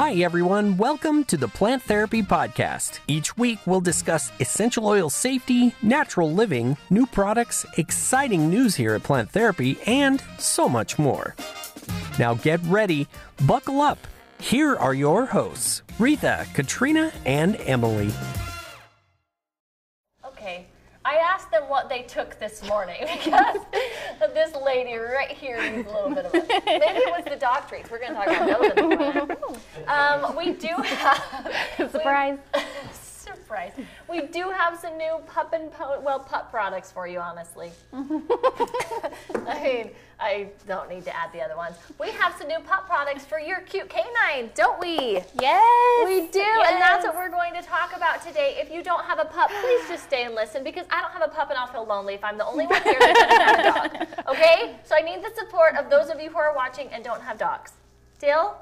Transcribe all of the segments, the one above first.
Hi, everyone. Welcome to the Plant Therapy Podcast. Each week, we'll discuss essential oil safety, natural living, new products, exciting news here at Plant Therapy, and so much more. Now, get ready, buckle up. Here are your hosts, Retha, Katrina, and Emily. Okay, I asked them what they took this morning because this lady right here needs a little bit of it. Maybe it was the dog treats. We're going to talk about those in a minute. Um, we do have Surprise. Surprise. We do have some new pup and po- well pup products for you. Honestly, I mean, I don't need to add the other ones. We have some new pup products for your cute canine, don't we? Yes. We do, and that's what we're going to talk about today. If you don't have a pup, please just stay and listen because I don't have a pup and I'll feel lonely if I'm the only one here that doesn't have a dog. Okay? So I need the support of those of you who are watching and don't have dogs. Deal?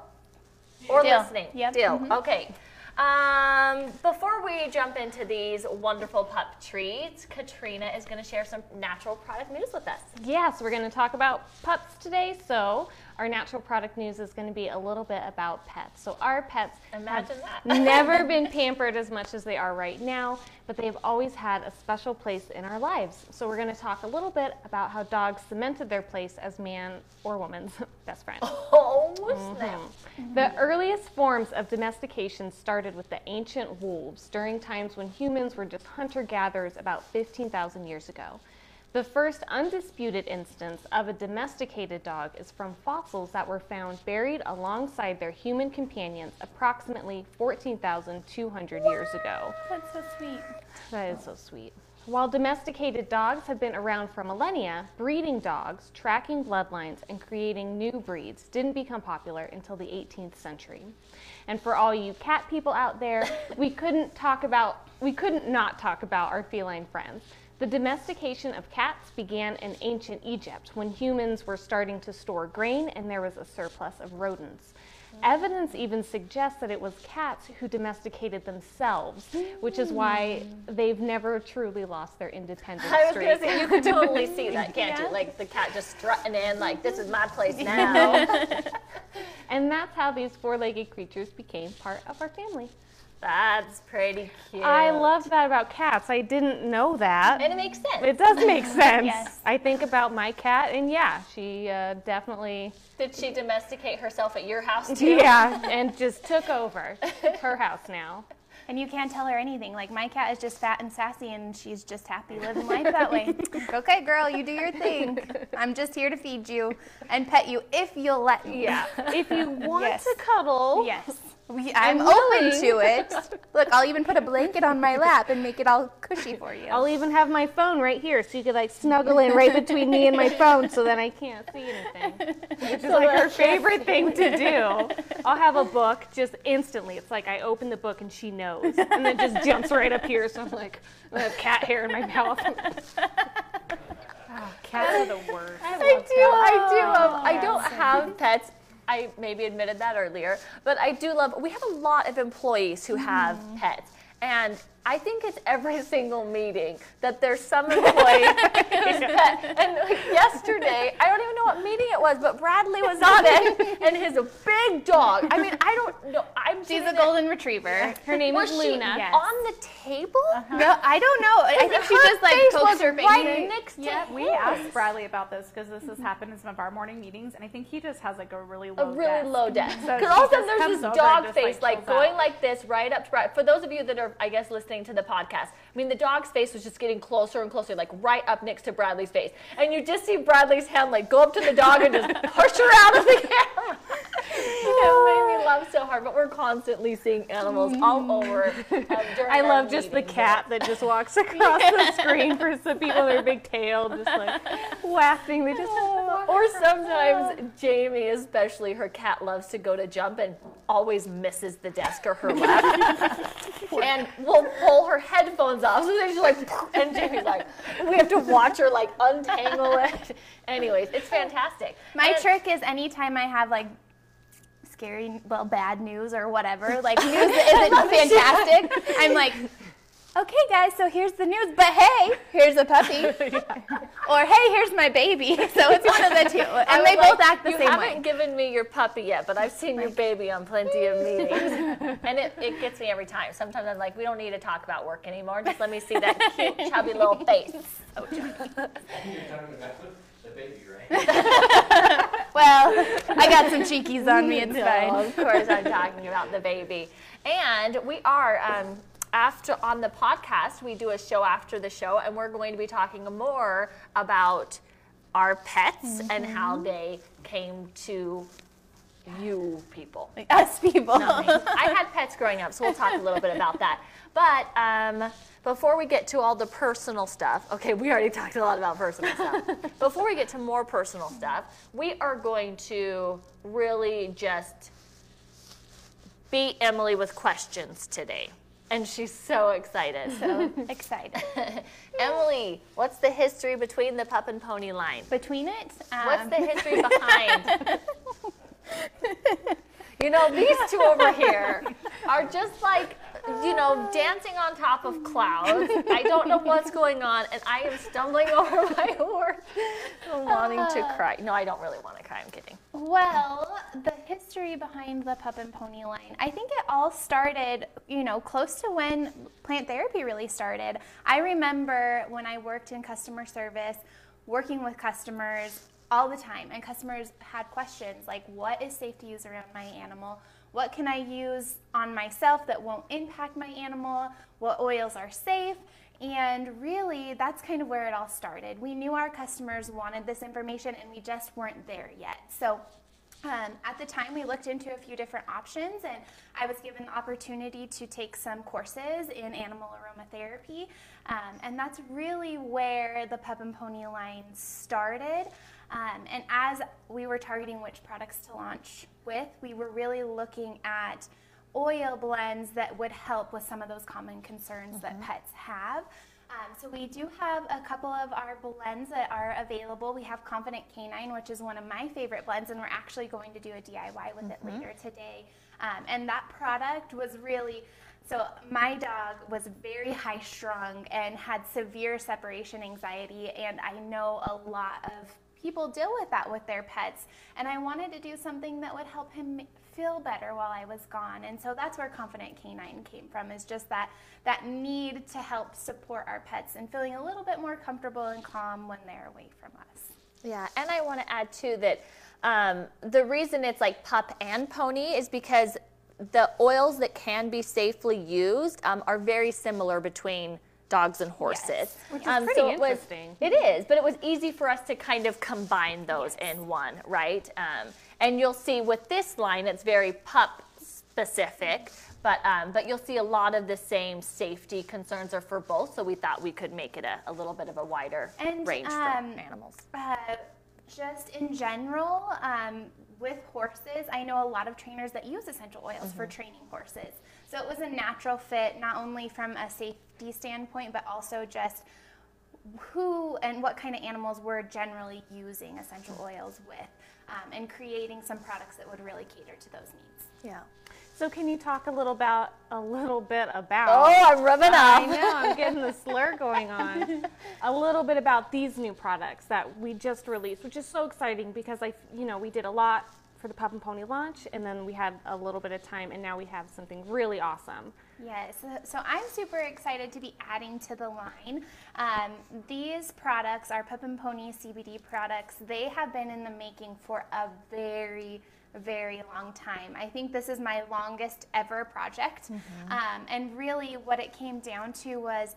Or Deal. listening? Yep. Deal. Mm-hmm. Okay. Um, before we jump into these wonderful pup treats, Katrina is going to share some natural product news with us. Yes, we're going to talk about pups today. So, our natural product news is going to be a little bit about pets. So, our pets Imagine have that. never been pampered as much as they are right now, but they've always had a special place in our lives. So, we're going to talk a little bit about how dogs cemented their place as man or woman's best friend. Oh, snap. Mm-hmm. The earliest forms of domestication started with the ancient wolves during times when humans were just hunter gatherers about 15,000 years ago. The first undisputed instance of a domesticated dog is from fossils that were found buried alongside their human companions approximately 14,200 years ago. That's so sweet. That is so sweet. While domesticated dogs have been around for millennia, breeding dogs, tracking bloodlines, and creating new breeds didn't become popular until the 18th century. And for all you cat people out there, we couldn't talk about we couldn't not talk about our feline friends. The domestication of cats began in ancient Egypt when humans were starting to store grain and there was a surplus of rodents. Evidence even suggests that it was cats who domesticated themselves, which is why hmm. they've never truly lost their independence I was going to say, you can totally see that, can't you? Like the cat just strutting in, like, this is my place now. And that's how these four-legged creatures became part of our family. That's pretty cute. I love that about cats. I didn't know that. And it makes sense. It does make sense. Yes. I think about my cat, and yeah, she uh, definitely, Did she domesticate herself at your house too? yeah, and just took over her house now. And you can't tell her anything. Like my cat is just fat and sassy, and she's just happy living life that way. okay, girl, you do your thing. I'm just here to feed you and pet you if you'll let me. Yeah. If you want Yes. to cuddle, Yes. We, I'm, I'm open to it. Look, I'll even put a blanket on my lap and make it all cushy for you. I'll even have my phone right here so you could like snuggle in right between me and my phone so then I can't see anything. Which is like her favorite thing to do. I'll have a book just instantly. It's like I open the book and she knows. And then just jumps right up here. So I'm like, I have cat hair in my mouth. Oh, cats are the worst. I do. I do love. I Oh, don't have pets. I maybe admitted that earlier, but I do love. We have a lot of employees who have Mm-hmm. pets, and I think it's every single meeting that there's some employee whose pet. And like yesterday, I don't even know what meeting it was, but Bradley was on it, and his big dog. I mean, I don't know. I'm She's a there- golden retriever. Her name Was is she Luna. Yes. on the table? Uh-huh. No, I don't know. I think she just like face pokes was her right finger. next to Yeah, we asked Bradley about this because this has happened in some of our morning meetings, and I think he just has like a really a low really desk. low desk. Because he all of a sudden there's this dog face, like, chills going out. like this right up to Brad. For those of you that are, I guess, listening to the podcast, I mean, the dog's face was just getting closer and closer, like right up next to Bradley's face, and you just see Bradley's hand like go up to the dog and just push her out of the camera. it made me laugh so hard, but we're constantly seeing animals all over. Um, I love just the cat that just walks across the screen for some people with their big tail, just like laughing. They just Or sometimes Jamie, especially her cat, loves to go to jump and always misses the desk or her lap, and will pull her headphones off. So then she's like, and Jamie's like, we have to watch her like untangle it. Anyways, it's fantastic. My And- trick is anytime I have like scary, well, bad news or whatever, like news that isn't fantastic, I'm like, okay, guys, so here's the news, but hey, here's a puppy. or hey, here's my baby. So it's one of the two. And was they both like, act the same way. you haven't given me your puppy yet, but I've seen your baby on plenty of meetings. and it, it gets me every time. Sometimes I'm like, we don't need to talk about work anymore. Just let me see that cute, chubby little face. Oh, You're talking about the baby, right? Well, I got some cheekies on me. It's No, fine. of course I'm talking about the baby. And we are um, after on the podcast, we do a show after the show, and we're going to be talking more about our pets and how they came to you people. Us people. I had pets growing up, so we'll talk a little bit about that. But um, before we get to all the personal stuff, okay, we already talked a lot about personal stuff. before we get to more personal stuff, we are going to really just beat Emily with questions today. And she's so excited. So excited. Emily, what's the history between the pup and pony line? Between it, um, What's the history behind? you know, these two over here are just like, you know, dancing on top of clouds. I don't know what's going on, and I am stumbling over my words. I'm wanting to uh. cry. No, I don't really want to cry. I'm kidding. Well, the history behind the pup and pony line, I think it all started, you know, close to when plant therapy really started. I remember when I worked in customer service, working with customers all the time, and customers had questions like, what is safe to use around my animal? What can I use on myself that won't impact my animal? What oils are safe? And really, that's kind of where it all started. We knew our customers wanted this information and we just weren't there yet. So um, at the time, we looked into a few different options, and I was given the opportunity to take some courses in animal aromatherapy. Um, and that's really where the Pup and Pony line started. Um, and as we were targeting which products to launch with, we were really looking at oil blends that would help with some of those common concerns that pets have. Um, so we do have a couple of our blends that are available. We have Confident Canine, which is one of my favorite blends, and we're actually going to do a DIY with it later today. Um, and that product was really so my dog was very high strung and had severe separation anxiety, and I know a lot of people deal with that with their pets. And I wanted to do something that would help him feel better while I was gone. And so that's where Confident Canine came from, is just that that need to help support our pets and feeling a little bit more comfortable and calm when they're away from us. Yeah, and I want to add too that um, the reason it's like pup and pony is because the oils that can be safely used um, are very similar between dogs and horses. Which is Um, pretty so it was- interesting. it is, but it was easy for us to kind of combine those in one, right? Um, and you'll see with this line, it's very pup specific, but um, but you'll see a lot of the same safety concerns are for both. So we thought we could make it a, a little bit of a wider And, range um, for animals. Uh, just in general, um, with horses, I know a lot of trainers that use essential oils for training horses. So it was a natural fit, not only from a safety standpoint, but also just who and what kind of animals we're generally using essential oils with, um, and creating some products that would really cater to those needs. Yeah. So can you talk a little about a little bit about? Oh, I'm rubbing I off. know I'm getting the slur going on. A little bit about these new products that we just released, which is so exciting because I, you know, we did a lot for the Pup and Pony launch, and then we had a little bit of time, and now we have something really awesome. Yes, so- I'm super excited to be adding to the line. Um, these products, our Pup and Pony CBD products, they have been in the making for a very, very long time. I think this is my longest ever project. Um, and really, what it came down to was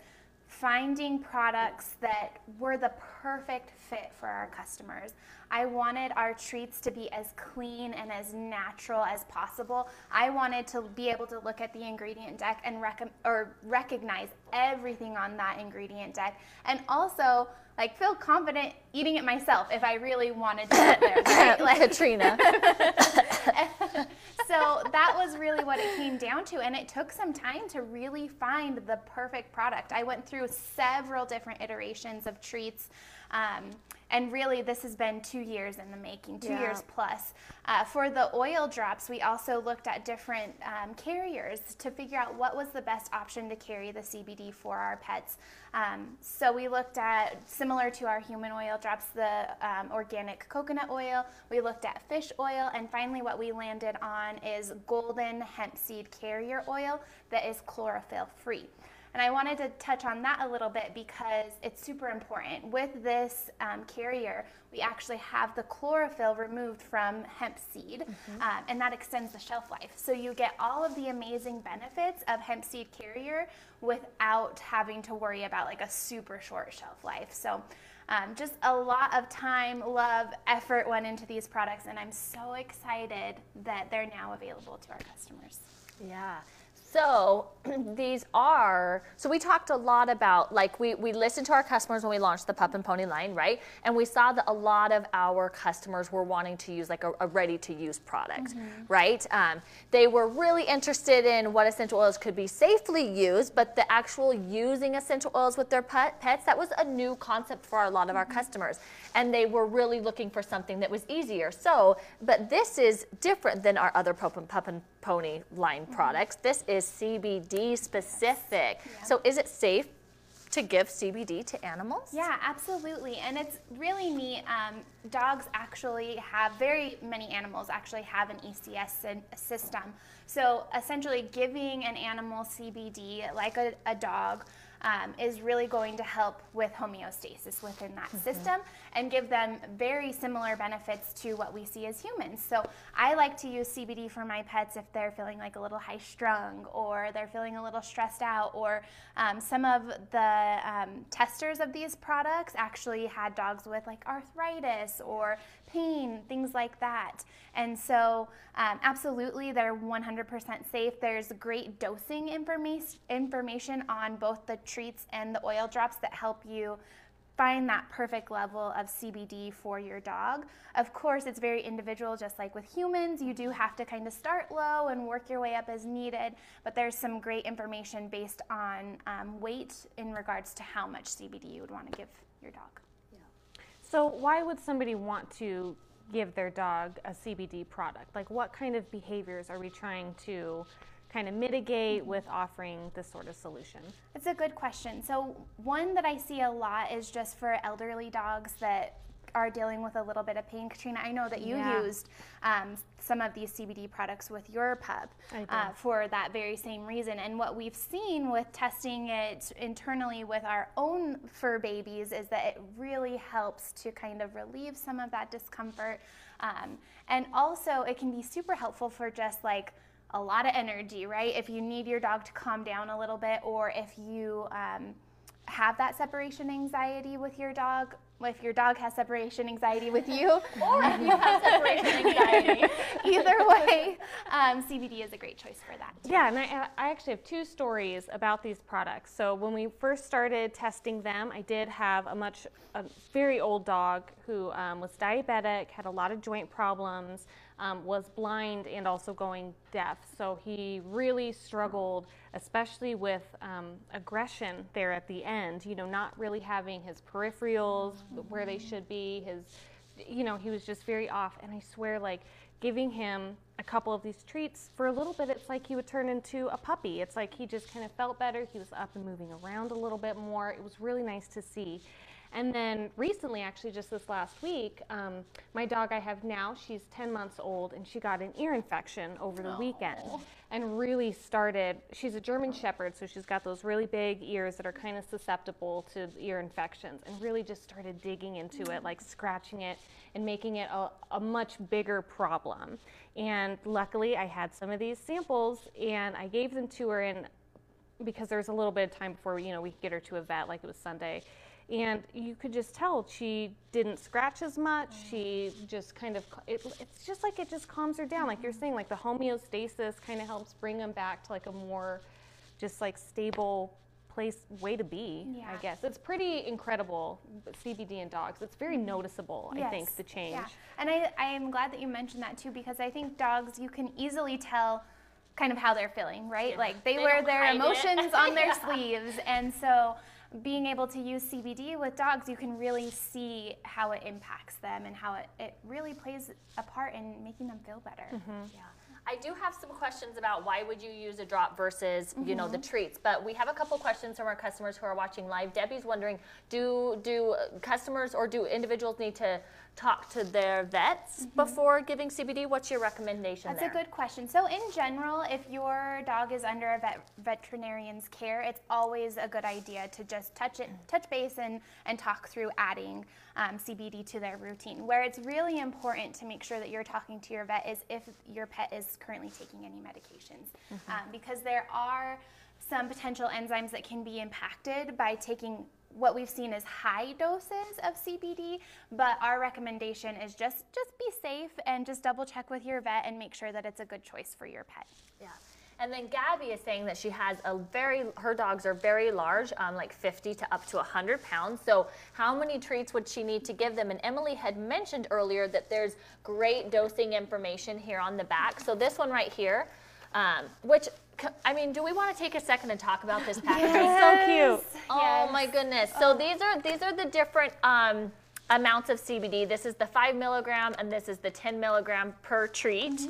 finding products that were the perfect fit for our customers. I wanted our treats to be as clean and as natural as possible. I wanted to be able to look at the ingredient deck and rec- or recognize everything on that ingredient deck and also like feel confident eating it myself if I really wanted to get there. Right? Like- Katrina. so that was really what it came down to and it took some time to really find the perfect product i went through several different iterations of treats um, and really, this has been two years in the making, two Yeah. years plus. Uh, for the oil drops, we also looked at different um, carriers to figure out what was the best option to carry the CBD for our pets. Um, so we looked at, similar to our human oil drops, the um, organic coconut oil. We looked at fish oil, and finally, what we landed on is golden hemp seed carrier oil that is chlorophyll free. And I wanted to touch on that a little bit because it's super important. With this um, carrier, we actually have the chlorophyll removed from hemp seed, um, and that extends the shelf life. So you get all of the amazing benefits of hemp seed carrier without having to worry about like a super short shelf life. So um, just a lot of time, love, effort went into these products, and I'm so excited that they're now available to our customers. Yeah. So these are so we talked a lot about like we we listened to our customers when we launched the pup and pony line, right? And we saw that a lot of our customers were wanting to use like a, a ready to use product, right? Um, they were really interested in what essential oils could be safely used, but the actual using essential oils with their pet, pets that was a new concept for a lot of our customers, and they were really looking for something that was easier. So, but this is different than our other pup and pup and pony line products. This is CBD specific. So is it safe to give CBD to animals? Yeah, absolutely. And it's really neat. Um, dogs actually have, very many animals actually have an ECS system. So essentially, giving an animal CBD, like a, a dog, um, is really going to help with homeostasis within that system and give them very similar benefits to what we see as humans. So I like to use CBD for my pets if they're feeling like a little high strung or they're feeling a little stressed out, or um, some of the um, testers of these products actually had dogs with like arthritis or pain, things like that. And so, um, absolutely, they're 100% safe. There's great dosing information information on both the treats and the oil drops that help you find that perfect level of CBD for your dog. Of course, it's very individual, just like with humans. You do have to kind of start low and work your way up as needed, but there's some great information based on um, weight in regards to how much CBD you would want to give your dog. So, why would somebody want to give their dog a CBD product? Like, what kind of behaviors are we trying to kind of mitigate with offering this sort of solution? It's a good question. So, one that I see a lot is just for elderly dogs that are dealing with a little bit of pain. Katrina, I know that you Yeah. used um, some of these CBD products with your pup uh, for that very same reason. And what we've seen with testing it internally with our own fur babies is that it really helps to kind of relieve some of that discomfort. Um, and also, it can be super helpful for just like a lot of energy, right? If you need your dog to calm down a little bit, or if you um, have that separation anxiety with your dog, if your dog has separation anxiety with you, Or if you have separation anxiety. either way, um, CBD is a great choice for that. Yeah, and I, I actually have two stories about these products. So when we first started testing them, I did have a much, a very old dog who um, was diabetic, had a lot of joint problems, um, was blind, and also going deaf. So he really struggled, especially with um, aggression there at the end. You know, not really having his peripherals where they should be. His, you know, he was just very off. And I swear, like giving him a couple of these treats for a little bit it's like he would turn into a puppy it's like he just kind of felt better he was up and moving around a little bit more it was really nice to see and then recently actually just this last week um, my dog i have now she's 10 months old and she got an ear infection over the weekend and really started she's a german shepherd so she's got those really big ears that are kind of susceptible to ear infections and really just started digging into it like scratching it and making it a, a much bigger problem. And luckily i had some of these samples and i gave them to her and because there was a little bit of time before you know we could get her to a vet like it was sunday and you could just tell she didn't scratch as much she just kind of it, it's just like it just calms her down like you're saying like the homeostasis kind of helps bring them back to like a more just like stable place way to be yeah. i guess it's pretty incredible cbd in dogs it's very mm-hmm. noticeable i think the change Yeah. And I, I am glad that you mentioned that too because I think dogs, you can easily tell kind of how they're feeling, right? Like they, They wear their it. emotions on their Yeah. sleeves. And so being able to use CBD with dogs, you can really see how it impacts them and how it, it really plays a part in making them feel better. Mm-hmm. Yeah. I do have some questions about why would you use a drop versus you know the mm-hmm. treats, but we have a couple questions from our customers who are watching live. Debbie's wondering, do do customers or do individuals need to talk to their vets before giving CBD? What's your recommendation That's there? a good question. So, in general, if your dog is under a vet, veterinarian's care, it's always a good idea to just touch it, touch base, and, and talk through adding um, CBD to their routine. Where it's really important to make sure that you're talking to your vet is if your pet is currently taking any medications, um, because there are some potential enzymes that can be impacted by taking what we've seen is high doses of CBD, but our recommendation is just just be safe and just double check with your vet and make sure that it's a good choice for your pet. Yeah. And then Gabby is saying that she has a very, her dogs are very large, um, like 50 to up to 100 pounds. So, how many treats would she need to give them? And Emily had mentioned earlier that there's great dosing information here on the back. So, this one right here, um, which, I mean, do we want to take a second and talk about this packaging? It's so cute. Oh my goodness. So these are these are the different um, amounts of CBD. This is the five milligram and this is the 10 milligram per treat.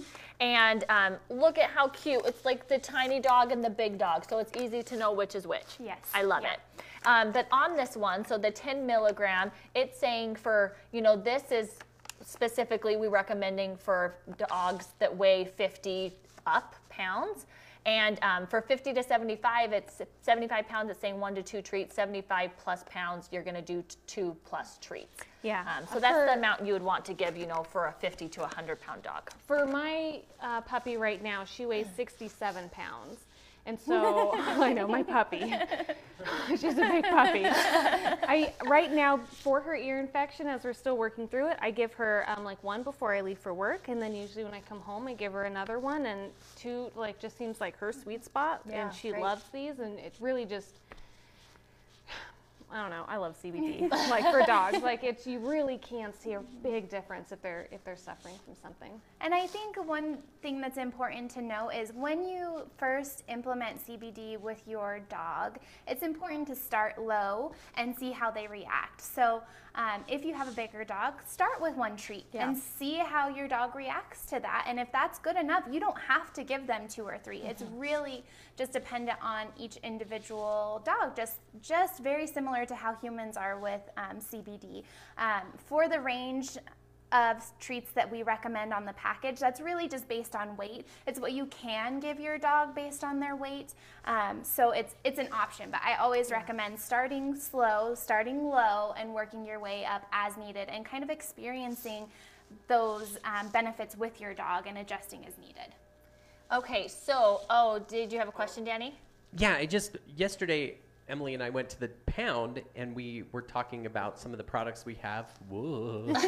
And um, look at how cute. It's like the tiny dog and the big dog. So it's easy to know which is which. Yes. I love Yeah. it. Um, but on this one, so the 10 milligram, it's saying for, you know, this is specifically we recommending for dogs that weigh 50 up pounds. And um, for 50 to 75, it's 75 pounds, it's saying one to two treats. 75 plus pounds, you're going to do two plus treats. Yeah. Um, so that's the amount you would want to give, you know, for a 50 to 100 pound dog. For my uh, puppy right now, she weighs 67 pounds. And so, I know, my puppy. She's a big puppy. I right now for her ear infection, as we're still working through it, I give her um, like one before I leave for work, and then usually when I come home, I give her another one, and two like just seems like her sweet spot, Yeah, and she great. loves these, and it really just. I don't know. I love CBD. like for dogs, like it's you really can see a big difference if they're if they're suffering from something. And I think one thing that's important to know is when you first implement CBD with your dog, it's important to start low and see how they react. So, um, if you have a bigger dog, start with one treat and see how your dog reacts to that. And if that's good enough, you don't have to give them two or 3 It's really just dependent on each individual dog, just just very similar to how humans are with um, CBD. Um, for the range of treats that we recommend on the package. That's really just based on weight. It's what you can give your dog based on their weight. Um, so it's it's an option, but I always recommend starting slow, starting low, and working your way up as needed, and kind of experiencing those um, benefits with your dog and adjusting as needed. Okay, so, oh, did you have a question, Danny? Yeah, I just yesterday Emily and I went to the pound and we were talking about some of the products we have. Whoa.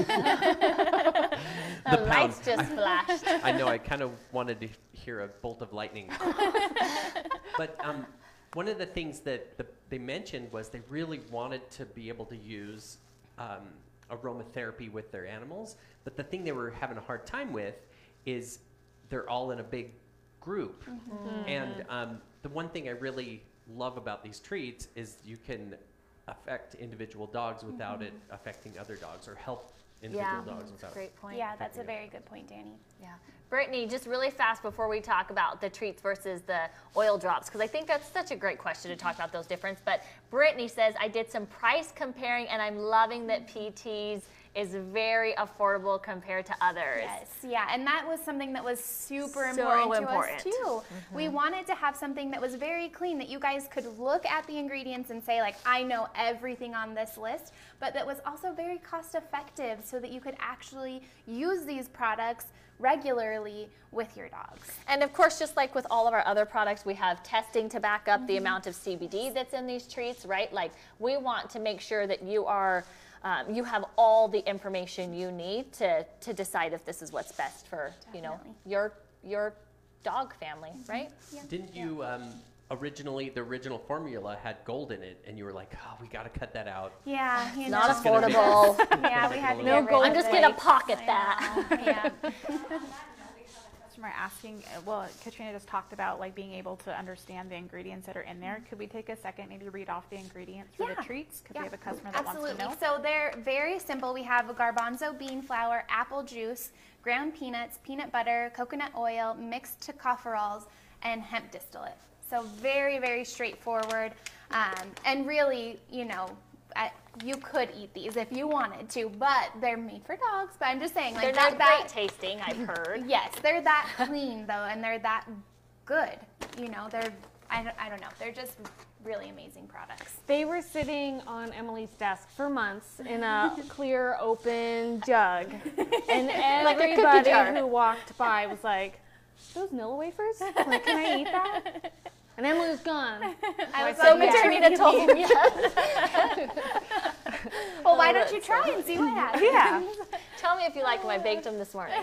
The, The lights just flashed. I know I kind of wanted to hear a bolt of lightning. but um, one of the things that the, they mentioned was they really wanted to be able to use um, aromatherapy with their animals. But the thing they were having a hard time with is they're all in a big group. And um, the one thing I really love about these treats is you can affect individual dogs mm-hmm. without it affecting other dogs or help individual dogs. Yeah, dogs that's a without great point. Yeah, that's a very good point, Danny. Yeah. Brittany, just really fast before we talk about the treats versus the oil drops, because I think that's such a great question to talk about those differences But Brittany says, I did some price comparing and I'm loving that mm-hmm. PT's is very affordable compared to others. Yes, yeah, and that was something that was super So important to important. us too. We mm-hmm. wanted to have something that was very clean that you guys could look at the ingredients and say like, I know everything on this list, but that was also very cost effective so that you could actually use these products regularly with your dogs. And of course, just like with all of our other products, we have testing to back up the mm-hmm. amount of CBD that's in these treats, right? Like we want to make sure that you are, um, you have all the information you need to to decide if this is what's best for you know your your dog family, right? Didn't you um, originally the original formula had gold in it, and you were like, "Oh, we got to cut that out." Yeah, you Not know. gonna affordable. Yeah, we had No get rid I'm just gonna pocket that. Yeah. customer asking, uh, well, Katrina just talked about like being able to understand the ingredients that are in there. Could we take a second, maybe read off the ingredients for Yeah. the treats? Because Yeah, we have a customer that Absolutely. wants to know. Absolutely. So they're very simple. We have garbanzo bean flour, apple juice, ground peanuts, peanut butter, coconut oil, mixed tocopherols, and hemp distillate. So very, very straightforward. Um, and really, you know, I, you could eat these if you wanted to, but they're made for dogs. But I'm just saying, like They're that, not that great tasting, I've heard. Yes, they're that clean though, and they're that good. You know, they're I don't, I don't know, they're just really amazing products. They were sitting on Emily's desk for months in a clear, open jug, and Like everybody jar. who walked by was like, "Those Nilla wafers? Like, can I eat that?" And Emily was gone. I was So like, yeah. Katrina told him yes. well, why don't you try and see what happens? Yeah. Tell me if you like them. I baked them this morning.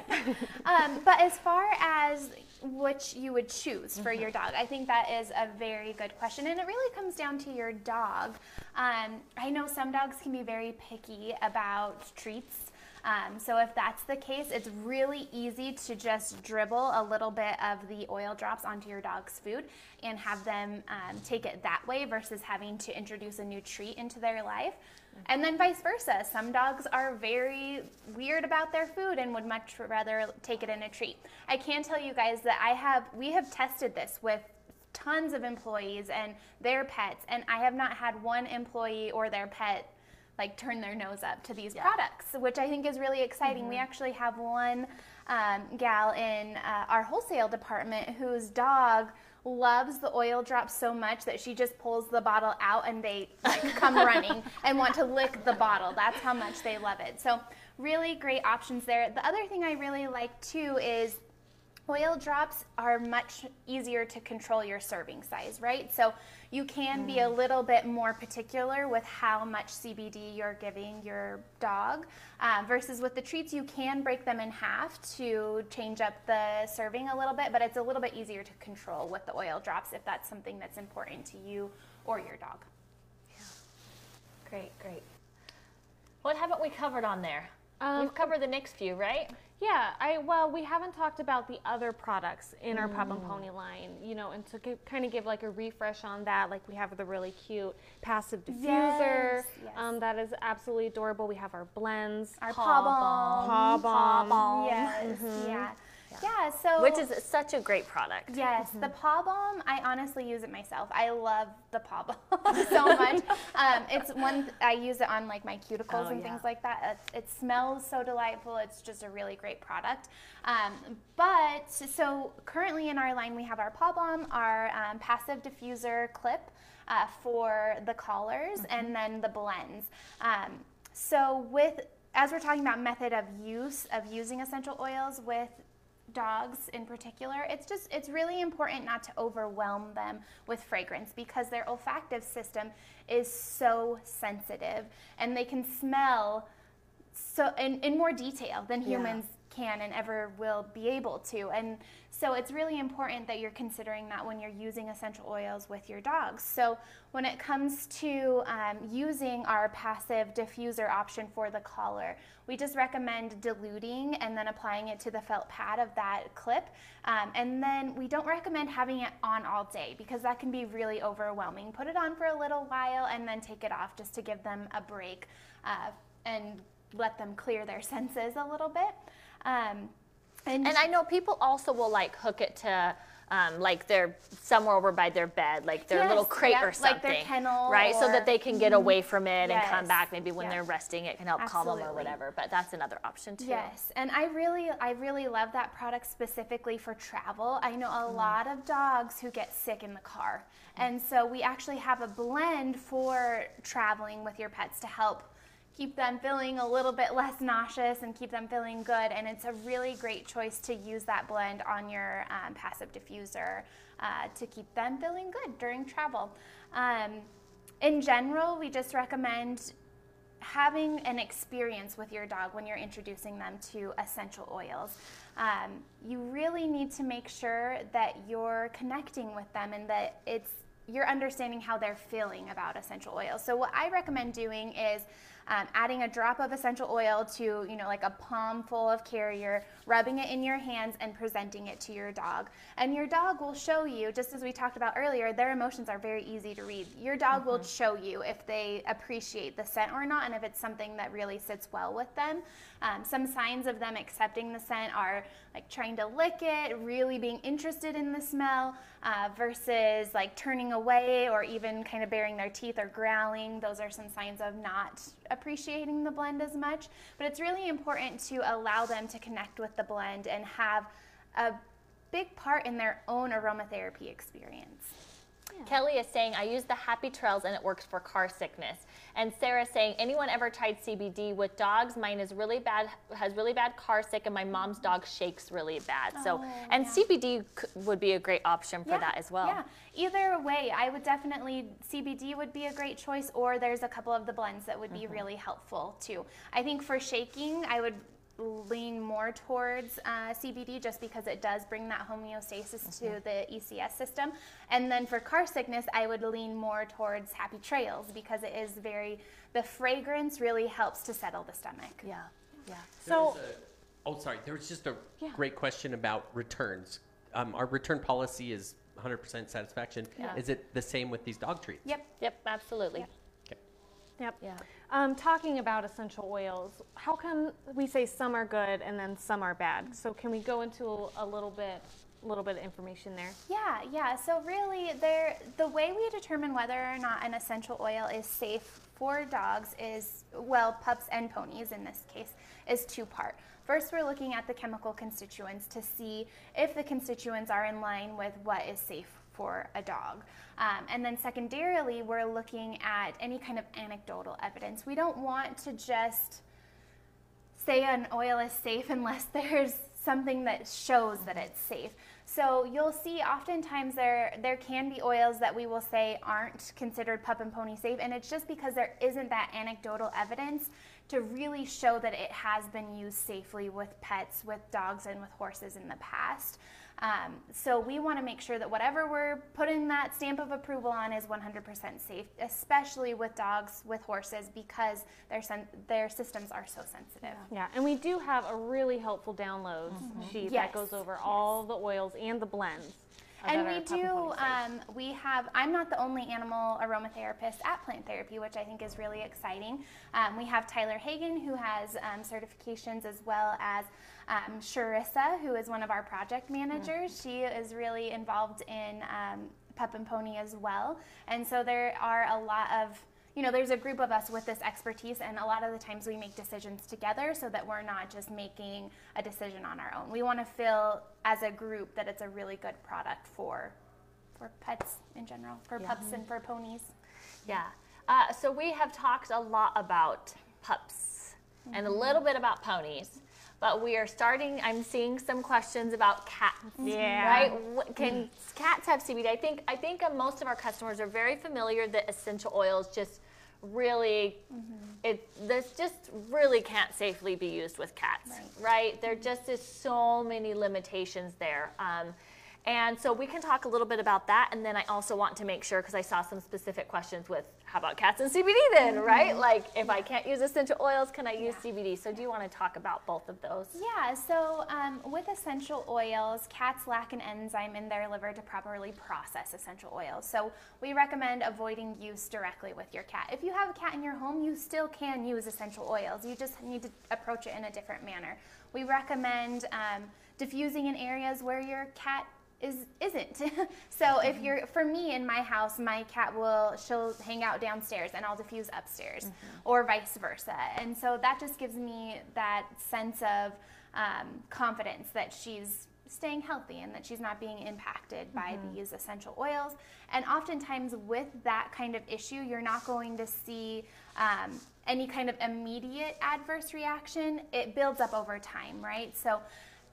Um, but as far as which you would choose for your dog, I think that is a very good question, and it really comes down to your dog. Um, I know some dogs can be very picky about treats. Um, so if that's the case, it's really easy to just dribble a little bit of the oil drops onto your dog's food and have them um, take it that way versus having to introduce a new treat into their life. And then vice versa. Some dogs are very weird about their food and would much rather take it in a treat. I can tell you guys that I have we have tested this with tons of employees and their pets and I have not had one employee or their pet like turn their nose up to these products, which I think is really exciting. We actually have one um, gal in uh, our wholesale department whose dog loves the oil drops so much that she just pulls the bottle out and they like come running and want to lick the bottle. That's how much they love it. So really great options there. The other thing I really like too is oil drops are much easier to control your serving size, right? So you can be a little bit more particular with how much CBD you're giving your dog. Uh, versus with the treats, you can break them in half to change up the serving a little bit, but it's a little bit easier to control with the oil drops if that's something that's important to you or your dog. Yeah. Great, great. What haven't we covered on there? Um, We've covered the next few, right? Yeah, I well, we haven't talked about the other products in our Pup and Pony line, you know, and to kind of give like a refresh on that, like we have the really cute passive diffuser Yes, yes. Um, that is absolutely adorable. We have our blends, Our Paw paw balm. balm. paw. Yes, yeah. Yeah, so Which is such a great product. Yes, the paw balm. I honestly use it myself. I love the paw balm so much. Um, it's one I use it on like my cuticles Oh, and yeah. things like that. It, it smells so delightful. It's just a really great product. Um, but so currently in our line we have our paw balm, our um, passive diffuser clip uh, for the collars, and then the blends. Um, so with as we're talking about method of use of using essential oils with dogs in particular it's just it's really important not to overwhelm them with fragrance because their olfactive system is so sensitive and they can smell so in, in more detail than humans can and ever will be able to. And so it's really important that you're considering that when you're using essential oils with your dogs. So when it comes to um, using our passive diffuser option for the collar we just recommend diluting and then applying it to the felt pad of that clip. Um, and then we don't recommend having it on all day because that can be really overwhelming. Put it on for a little while and then take it off just to give them a break uh, and let them clear their senses a little bit. Um, and, And I know people also will like hook it to um, like their somewhere over by their bed, like their little crate yep, or like something, their kennel right? So that they can get away from it and come back. Maybe when yeah. they're resting, it can help calm them or whatever. But that's another option too. Yes, and I really, I really love that product specifically for travel. I know a lot of dogs who get sick in the car, and so we actually have a blend for traveling with your pets to help keep them feeling a little bit less nauseous and keep them feeling good. And it's a really great choice to use that blend on your um, passive diffuser uh, to keep them feeling good during travel. Um, in general, we just recommend having an experience with your dog when you're introducing them to essential oils. Um, you really need to make sure that you're connecting with them and that it's you're understanding how they're feeling about essential oils. So what I recommend doing is um, adding a drop of essential oil to, you know, like a palm full of carrier, rubbing it in your hands and presenting it to your dog. And your dog will show you, just as we talked about earlier, their emotions are very easy to read. Your dog will show you if they appreciate the scent or not and if it's something that really sits well with them. Um, some signs of them accepting the scent are like trying to lick it, really being interested in the smell, uh, versus like turning away or even kind of baring their teeth or growling. Those are some signs of not appreciating the blend as much. But it's really important to allow them to connect with the blend and have a big part in their own aromatherapy experience. Kelly is saying, I use the Happy Trails and it works for car sickness. And Sarah saying, anyone ever tried CBD with dogs? Mine is really bad, has really bad car sick, and my mom's dog shakes really bad. So, and CBD c- would be a great option for that as well. Yeah. Either way, I would definitely CBD would be a great choice, or there's a couple of the blends that would be Mm-hmm. really helpful too. I think for shaking, I would lean more towards uh, CBD just because it does bring that homeostasis to Mm-hmm. the ECS system. And then for car sickness, I would lean more towards Happy Trails because it is very, the fragrance really helps to settle the stomach. Yeah. Yeah. So, a- oh, sorry. There was just a great question about returns. Um, our return policy is 100% satisfaction. Yeah. Is it the same with these dog treats? Yep. Yep, absolutely. Okay. Yep. Yeah. Um, talking about essential oils, how come we say some are good and then some are bad? So can we go into a, a little bit, a little bit of information there? Yeah, yeah. So really, there the way we determine whether or not an essential oil is safe for dogs is well, pups and ponies in this case is two part. First, we're looking at the chemical constituents to see if the constituents are in line with what is safe for a dog. Um, and then secondarily, we're looking at any kind of anecdotal evidence. We don't want to just say an oil is safe unless there's something that shows that it's safe. So you'll see oftentimes there there can be oils that we will say aren't considered pup and pony safe and it's just because there isn't that anecdotal evidence to really show that it has been used safely with pets, with dogs and with horses in the past. Um, so we want to make sure that whatever we're putting that stamp of approval on is 100% safe, especially with dogs, with horses, because their sen- their systems are so sensitive. Yeah, and we do have a really helpful downloads sheet Yes, that goes over all the oils and the blends. And we do, um, we have, I'm not the only animal aromatherapist at Plant Therapy, which I think is really exciting. Um, we have Tyler Hagen, who has um, certifications, as well as um, Sharissa, who is one of our project managers. She is really involved in um, Pup and Pony as well. And so there are a lot of you know, there's a group of us with this expertise, and a lot of the times we make decisions together so that we're not just making a decision on our own. We want to feel as a group that it's a really good product for for pets in general, for pups and for ponies. Yeah. Uh, so we have talked a lot about pups and a little bit about ponies, but we are starting. I'm seeing some questions about cats. Yeah. Right? Mm-hmm. Can cats have CBD? I think I think most of our customers are very familiar that essential oils just really mm-hmm. it this just really can't safely be used with cats right, there mm-hmm. just is so many limitations there um, and so we can talk a little bit about that and then i also want to make sure because i saw some specific questions with how about cats and cbd then right like if i can't use essential oils can i use cbd so do you want to talk about both of those Yeah, so um, with essential oils, cats lack an enzyme in their liver to properly process essential oils. So we recommend avoiding use directly with your cat. If you have a cat in your home, you still can use essential oils. You just need to approach it in a different manner. We recommend um, diffusing in areas where your cat is isn't. so if you're for me in my house, my cat will she'll hang out downstairs and I'll diffuse upstairs, or vice versa. And so that just gives me that sense of um, confidence that she's staying healthy and that she's not being impacted by these essential oils. And oftentimes, with that kind of issue, you're not going to see um, any kind of immediate adverse reaction. It builds up over time, right? So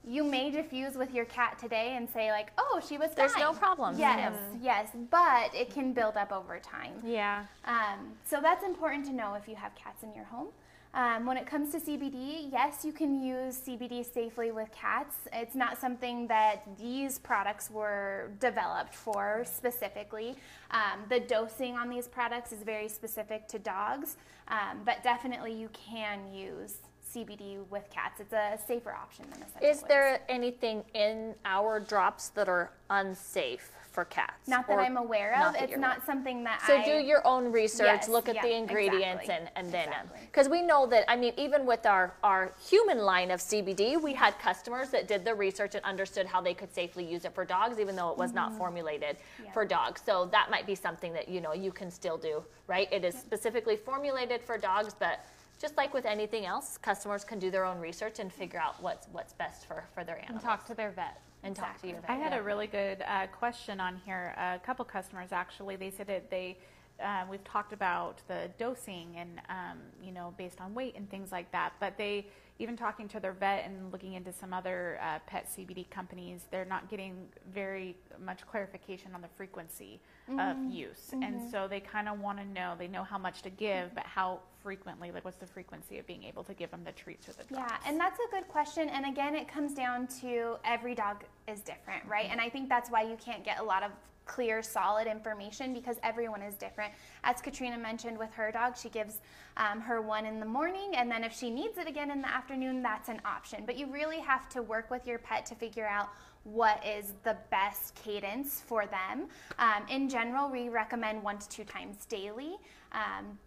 you may diffuse with your cat today and say like, "Oh, she was There's fine." no problem. Yes, yes, but it can build up over time. Yeah. Um, so that's important to know if you have cats in your home. Um, when it comes to CBD, yes, you can use CBD safely with cats. It's not something that these products were developed for specifically. Um, the dosing on these products is very specific to dogs, um, but definitely you can use CBD with cats. It's a safer option than essential Is oils. there anything in our drops that are unsafe for cats? Not that I'm aware of. that It's not something that So I. do your own research, Yes, look at yeah, the ingredients exactly, and, and then, exactly. because we know that, I mean, even with our, our human line of CBD, we had customers that did the research and understood how they could safely use it for dogs, even though it was not formulated Mm-hmm. Yeah. for dogs. So that might be something that, you know, you can still do, right? It is specifically formulated for dogs, but just like with anything else, customers can do their own research and figure out what's, what's best for, for their And talk to their vet. And talk to your vet. I had yeah. a really good uh, question on here. A couple customers actually, they said that they, uh, we've talked about the dosing and, um, you know, based on weight and things like that. But they, even talking to their vet and looking into some other uh, pet CBD companies, they're not getting very much clarification on the frequency of use. And so they kind of want to know, they know how much to give, but how frequently, like what's the frequency of being able to give them the treats or the Yeah, and that's a good question. And again, it comes down to every dog is different, right? And I think that's why you can't get a lot of clear, solid information because everyone is different. As Katrina mentioned with her dog, she gives um, her one in the morning, and then if she needs it again in the afternoon, that's an option. But you really have to work with your pet to figure out what is the best cadence for them. Um, in general, we recommend one to two times daily. Um,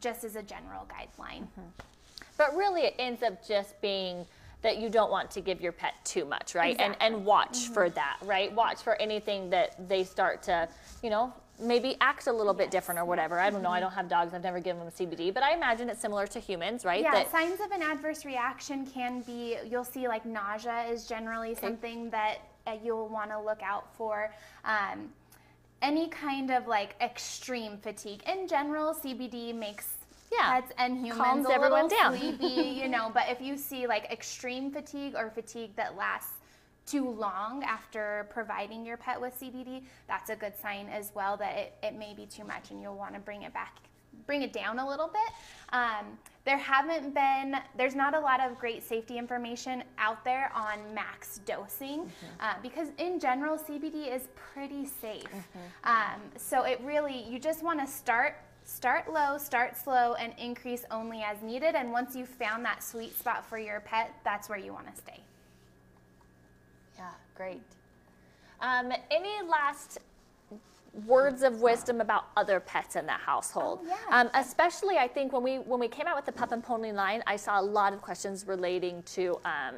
just as a general guideline. But really, it ends up just being that you don't want to give your pet too much, right? And and watch for that, right? Watch for anything that they start to, you know, maybe act a little bit different or whatever. I don't know. I don't have dogs. I've never given them CBD, but I imagine it's similar to humans, right? Yeah, That- signs of an adverse reaction can be you'll see like nausea is generally something that uh, you'll want to look out for. Um, any kind of like extreme fatigue. In general, CBD makes Yeah, pets and humans calms a everyone little down. sleepy, you know. But if you see like extreme fatigue or fatigue that lasts too long after providing your pet with CBD, that's a good sign as well that it, it may be too much and you'll want to bring it back, bring it down a little bit. Um, there haven't been, there's not a lot of great safety information out there on max dosing uh, because in general, CBD is pretty safe. Um, so it really, you just want to start start low, start slow, and increase only as needed. And once you've found that sweet spot for your pet, that's where you want to stay. Yeah, great. Um, any last words of wisdom about other pets in the household? Oh, yeah. um, especially, I think when we when we came out with the pup and pony line, I saw a lot of questions relating to. Um,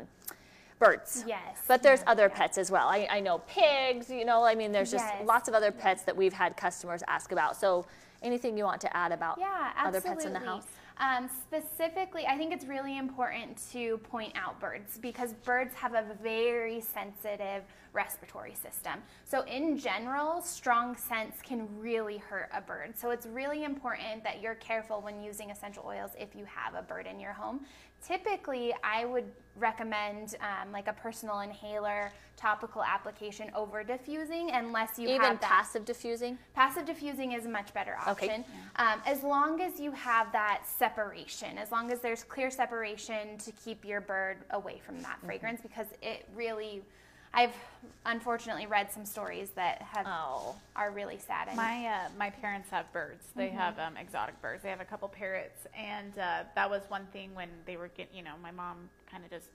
Birds. Yes, But there's yeah, other yeah. pets as well. I, I know pigs, you know, I mean, there's just Yes, lots of other pets that we've had customers ask about. So, anything you want to add about Yeah, other pets in the house? Um, specifically, I think it's really important to point out birds because birds have a very sensitive respiratory system. So, in general, strong scents can really hurt a bird. So, it's really important that you're careful when using essential oils if you have a bird in your home. Typically, I would recommend um, like a personal inhaler topical application over diffusing unless you Even have that. passive diffusing? Passive diffusing is a much better Okay. option. Um, as long as you have that separation, as long as there's clear separation to keep your bird away from that fragrance, because it really, I've unfortunately read some stories that have Oh. are really sad. My uh, my parents have birds. They Mm-hmm. have um, exotic birds. They have a couple parrots, and uh, that was one thing when they were getting. You know, my mom kind of just.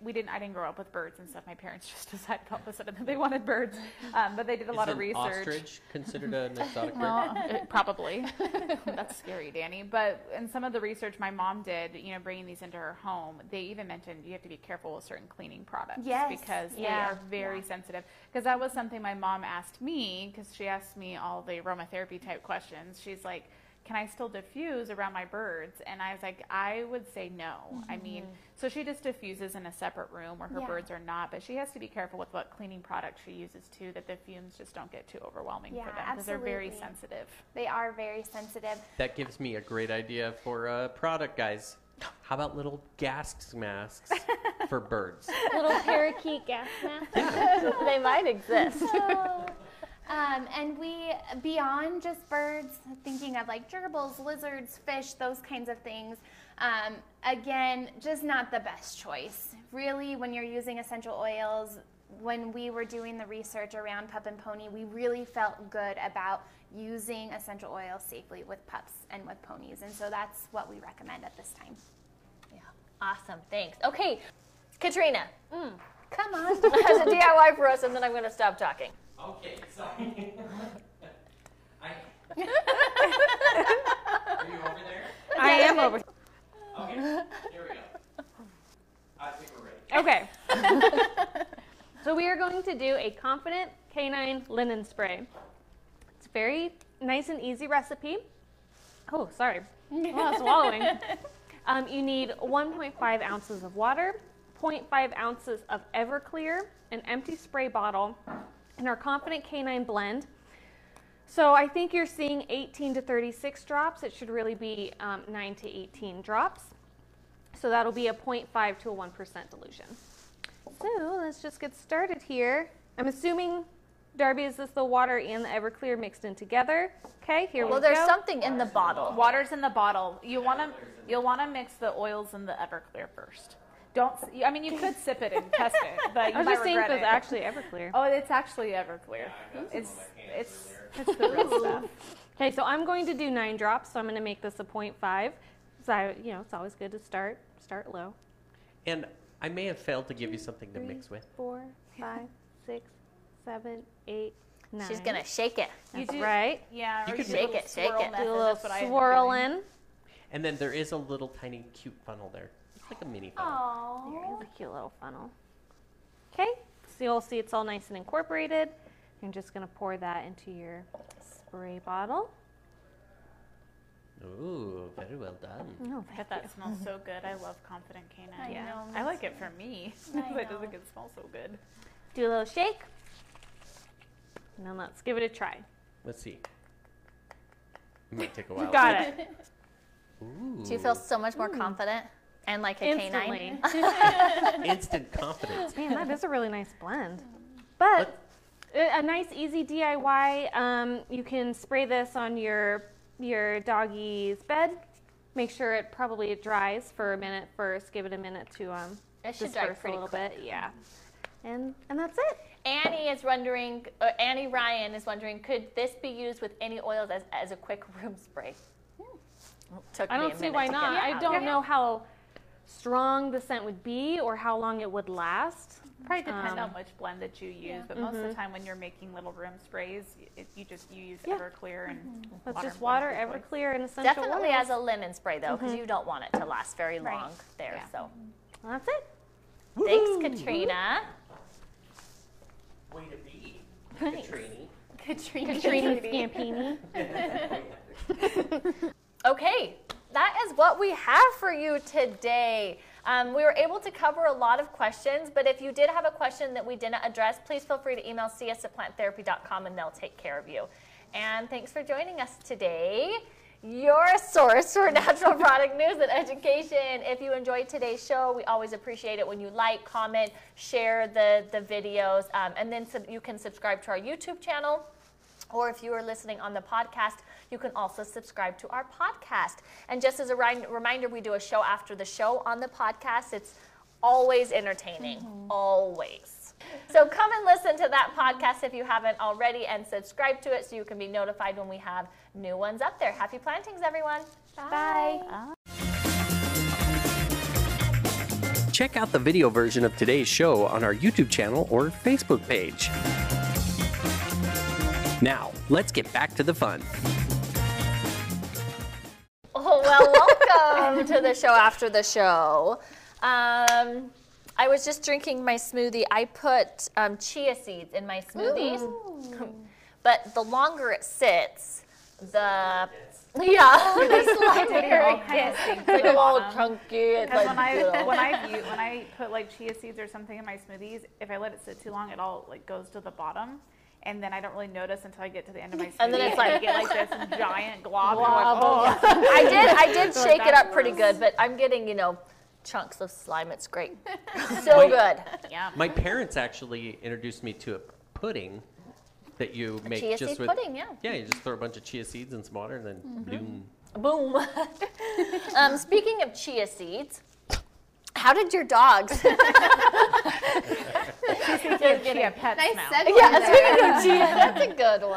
We didn't. I didn't grow up with birds and stuff. My parents just decided all of a sudden that they wanted birds, um, but they did a lot of research. Ostrich considered an exotic bird? Well, probably. That's scary, Danny. But in some of the research my mom did, you know, bringing these into her home, they even mentioned you have to be careful with certain cleaning products Yes. because they are very sensitive. Because that was something my mom asked me because she asked me all the aromatherapy type questions. She's like, "Can I still diffuse around my birds?" And I was like, "I would say no. I mean, mm-hmm. so she just diffuses in a separate room where her Yeah. birds are not, but she has to be careful with what cleaning product she uses too, that the fumes just don't get too overwhelming Yeah, for them because they're very sensitive. they are very sensitive. That gives me a great idea for a product, guys. How about little gas masks for birds? Little parakeet gas mask. they might exist. Um, and we, beyond just birds, thinking of like gerbils, lizards, fish, those kinds of things, um, again, just not the best choice. Really, when you're using essential oils, when we were doing the research around pup and pony, we really felt good about using essential oils safely with pups and with ponies. And so that's what we recommend at this time. Yeah. Awesome. Thanks. Okay, Katrina, Come on. has a DIY for us, and then I'm going to stop talking. Okay, sorry. I, are you over there? I am over. Okay, here we go. I think we're ready. Okay. so we are going to do a confident canine linen spray. It's a very nice and easy recipe. Oh, sorry. Well, swallowing. Um, you need 1.5 ounces of water, 0.5 ounces of Everclear, an empty spray bottle, and our Confident Canine blend. So I think you're seeing 18 to 36 drops. It should really be um, 9 to 18 drops. So that'll be a 0.5 to a 1% dilution. So let's just get started here. I'm assuming, Darby, is this the water and the Everclear mixed in together? Okay, here Well, we go. Well, there's something in the bottle. Water's in the bottle. You want to you'll want to mix the oils in the Everclear first. Don't. s- I mean, you could sip it and test it, but you I was might just saying if regret it's actually Everclear. Oh, it's actually Everclear. It's it's it's the real stuff. Okay, so I'm going to do nine drops, so I'm going to make this a 0.5. So I, you know, it's always good to start start low. And I may have failed to give you something to mix with. Four, five, six, seven, eight, nine. She's going to shake it. That's do- right. Yeah, You or could do shake the it, shake swirl it. Do a method, Do a little that's what I end up swirl doing. in. And then there is a little tiny cute funnel there. It's like a mini funnel. There is a cute little funnel. Okay, so you'll see it's all nice and incorporated. You're just going to pour that into your spray bottle. Ooh, very well done. Oh, But that smells so good. I love Confident Canine. I yeah. know, I like it for me. I but it doesn't get smell so good. Do a little shake. And then let's give it a try. Let's see. It might take a while. Got it. Ooh. Do you feel so much more confident and like a Instantly. canine? instant confidence? Man, that is a really nice blend. But a a nice, easy DIY. Um, you can spray this on your your doggy's bed. Make sure it probably dries for a minute first. Give it a minute to um It should dry disperse a pretty little quick. bit. Yeah, and and that's it. Annie is wondering, uh, Annie Ryan is wondering, could this be used with any oils as, as a quick room spray? Took I me a don't see why not. I don't know how strong the scent would be or how long it would last. Probably depend Um, on which blend that you use, but most of the mm-hmm. time when you're making little room sprays, it, you just you use Yeah. Everclear and mm-hmm. That's water just water, blends usually. Everclear, and essential Definitely oils. as a linen spray though, because mm-hmm. you don't want it to last very Right. long there. Yeah. So Well, that's it. thanks, Katrina. Way to be, Thanks. Katrini. Katrina. Katrina Scampini. Okay, that is what we have for you today. Um, we were able to cover a lot of questions, but if you did have a question that we didn't address, please feel free to email cs at planttherapy.com and they'll take care of you. And thanks for joining us today. Your source for natural product news and education. If you enjoyed today's show, we always appreciate it when you like, comment, share the, the videos, um, and then you can subscribe to our YouTube channel. Or if you are listening on the podcast, you can also subscribe to our podcast. And just as a ri- reminder, we do a show after the show on the podcast. It's always entertaining, mm-hmm. always. So come and listen to that podcast if you haven't already and subscribe to it so you can be notified when we have new ones up there. Happy plantings, everyone. Bye. Check out the video version of today's show on our YouTube channel or Facebook page. Now, let's get back to the fun. Well, welcome to the show after the show. Um, I was just drinking my smoothie. I put um, chia seeds in my smoothies, but the longer it sits, the yeah, the slighter all it of gets. things It's like at a little chunky. It's Because like when I little. when I when I put like chia seeds or something in my smoothies, if I let it sit too long, it all like goes to the bottom, and then I don't really notice until I get to the end of my smoothie. And then it's I like- get like this giant glob. and I'm like, oh. I did I did So shake it that's up pretty gross. good, but I'm getting you know chunks of slime. It's great, so good. Yeah. My parents actually introduced me to a pudding that you make chia just seed with pudding, yeah. yeah. You just throw a bunch of chia seeds in some water and then boom. Boom. um, speaking of chia seeds, how did your dogs? Chia pet Nice smell. segue yeah, there. speaking of chia, that's a good one.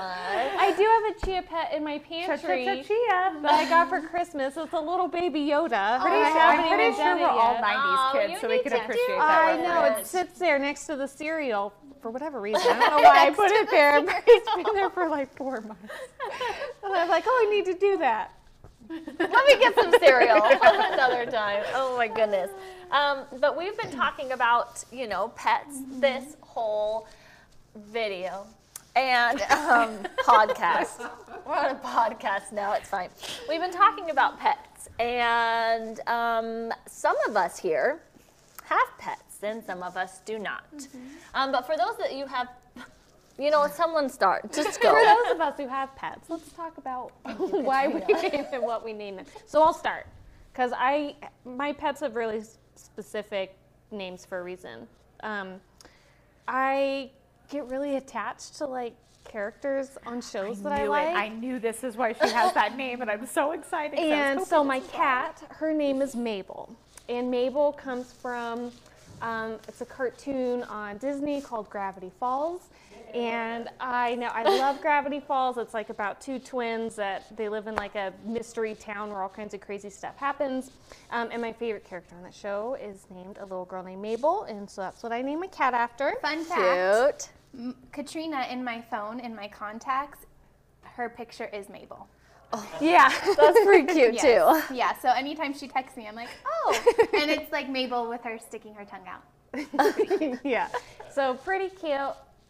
I do have a chia pet in my pantry Cha-cha-cha-chia. that I got for Christmas. It's a little baby Yoda. Pretty I sure, I'm pretty sure we're it all yet. 90s Oh, kids, you so we need can to do appreciate that. I know it sits there next to the cereal for whatever reason. I don't know why I put it there. But it's been there for like four months. And I'm like, oh, I need to do that. Let me get some cereal another time. Oh my goodness. Um, but we've been talking about, you know, pets this whole video and um, podcast. We're on a podcast now, it's fine. We've been talking about pets, and um, some of us here have pets, and some of us do not. Um, but for those that you have, you know, someone start. Just go. For those of us who have pets, let's talk about why we name them what we name them. So I'll start because I my pets have really specific names for a reason. Um, I get really attached to like characters on shows that I knew like. it. I knew this is why she has that name, and I'm so excited. And so my was cat, her name is Mabel, and Mabel comes from um, it's a cartoon on Disney called Gravity Falls. And I know I love Gravity Falls. It's like about two twins that they live in like a mystery town where all kinds of crazy stuff happens. Um, and my favorite character on that show is named a little girl named Mabel, and so that's what I name my cat after. Fun fact: Cute. M- Katrina in my phone in my contacts, her picture is Mabel. Yeah. That's pretty cute Yes. too. Yeah. So anytime she texts me, I'm like, oh, and it's like Mabel with her sticking her tongue out. yeah. So pretty cute.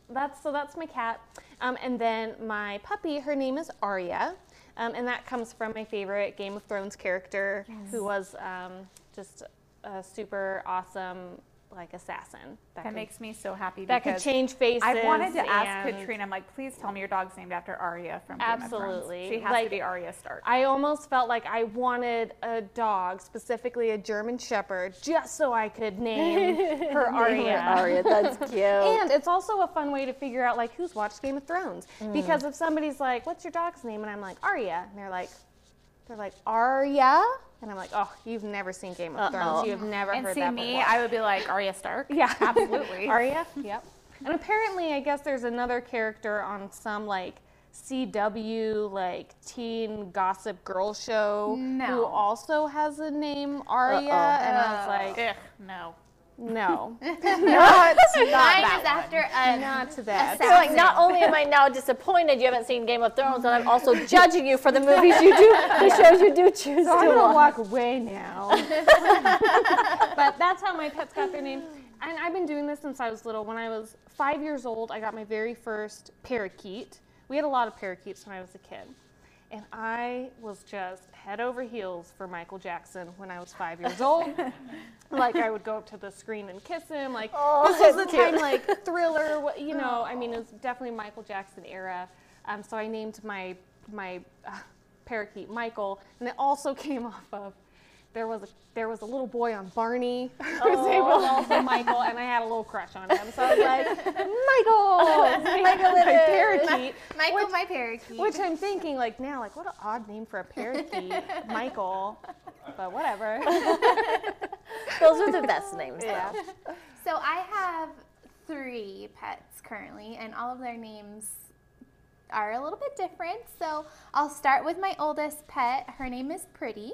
That's so that's my cat. Um, and then my puppy, her name is Arya, um, and that comes from my favorite Game of Thrones character, who was um, just a super awesome like assassin. That could- makes me so happy that could change faces. I wanted to ask Katrina, I'm like, please tell me your dog's named after Arya from Game of Absolutely. Thrones. She has Like, to be Arya Stark. I almost felt like I wanted a dog, specifically a German Shepherd, just so I could name her Arya. Aria, that's cute. And it's also a fun way to figure out like who's watched Game of Thrones. Mm. Because if somebody's like, "What's your dog's name?" and I'm like, "Arya," and they're like, "They're like Arya," and I'm like, "Oh, you've never seen Game of Uh-oh. Thrones. You have never and heard see that me, before." I would be like Arya Stark. yeah, absolutely. Arya. Yep. And apparently, I guess there's another character on some like CW like teen gossip girl show who also has a name Arya, and I was like, Ugh, no. No, Mine is after a. not to that. So like, not only am I now disappointed you haven't seen Game of Thrones, and I'm oh also judging you for the movies you do, the shows you do choose So I'm gonna watch. walk away now. but that's how my pets got their name. And I've been doing this since I was little. When I was five years old, I got my very first parakeet. We had a lot of parakeets when I was a kid. And I was just head over heels for Michael Jackson when I was five years old. like I would go up to the screen and kiss him. Like Oh, this was the cute. time, like thriller. You know, I mean, it was definitely Michael Jackson era. Um, so I named my my uh, parakeet Michael, and it also came off of there was a there was a little boy on Barney whose name was oh, also Michael, and I had a little crush on him. So I was like, Michael, Michael, my parakeet. Michael, which, my parakeet. which I'm thinking like now, like what an odd name for a parakeet, Michael. But whatever. Those are the best names. though. So I have three pets currently, and all of their names are a little bit different. So I'll start with my oldest pet. Her name is Pretty,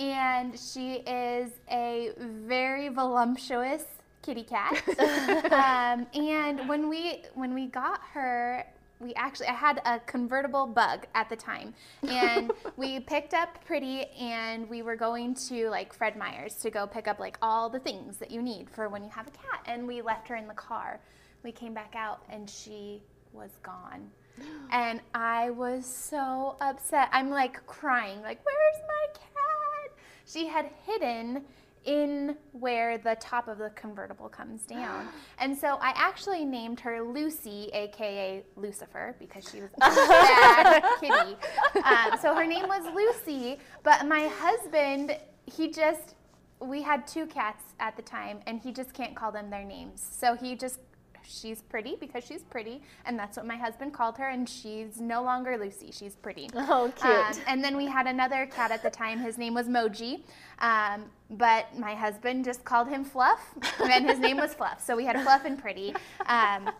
and she is a very voluptuous kitty cat. um, and when we when we got her. We actually, I had a convertible bug at the time, and we picked up Pretty, and we were going to like Fred Meyer's to go pick up like all the things that you need for when you have a cat, and we left her in the car. We came back out, and she was gone, and I was so upset. I'm like crying, like, "Where's my cat?" She had hidden in where the top of the convertible comes down. And so I actually named her Lucy, aka Lucifer, because she was a bad kitty. Um, so her name was Lucy, but my husband, he just, we had two cats at the time, and he just can't call them their names. So he just she's pretty because she's pretty, and that's what my husband called her. And she's no longer Lucy; she's pretty. Oh, cute. Um, and then we had another cat at the time. His name was Moji, um, but my husband just called him Fluff, and his name was Fluff. So we had Fluff and Pretty. Um,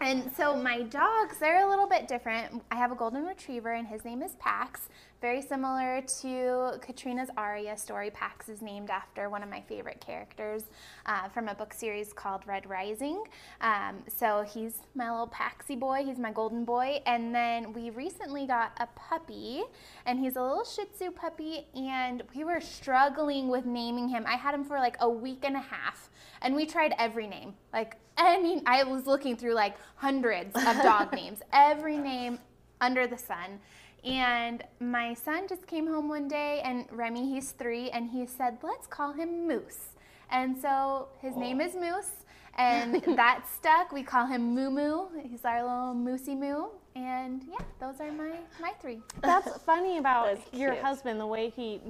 and so my dogs, they're a little bit different. I have a golden retriever, and his name is Pax. Very similar to Katrina's Arya story. Pax is named after one of my favorite characters uh, from a book series called Red Rising. Um, so he's my little Paxy boy. He's my golden boy. And then we recently got a puppy, and he's a little Shih Tzu puppy. And we were struggling with naming him. I had him for like a week and a half, and we tried every name. Like any, I was looking through like hundreds of dog names, every name under the sun. And my son just came home one day, and Remy, he's three, and he said, let's call him Moose. And so his oh. name is Moose, and that stuck. We call him Moo Moo. He's our little Moosey Moo. And yeah, those are my, my three. That's funny about That's your cute. husband, the way he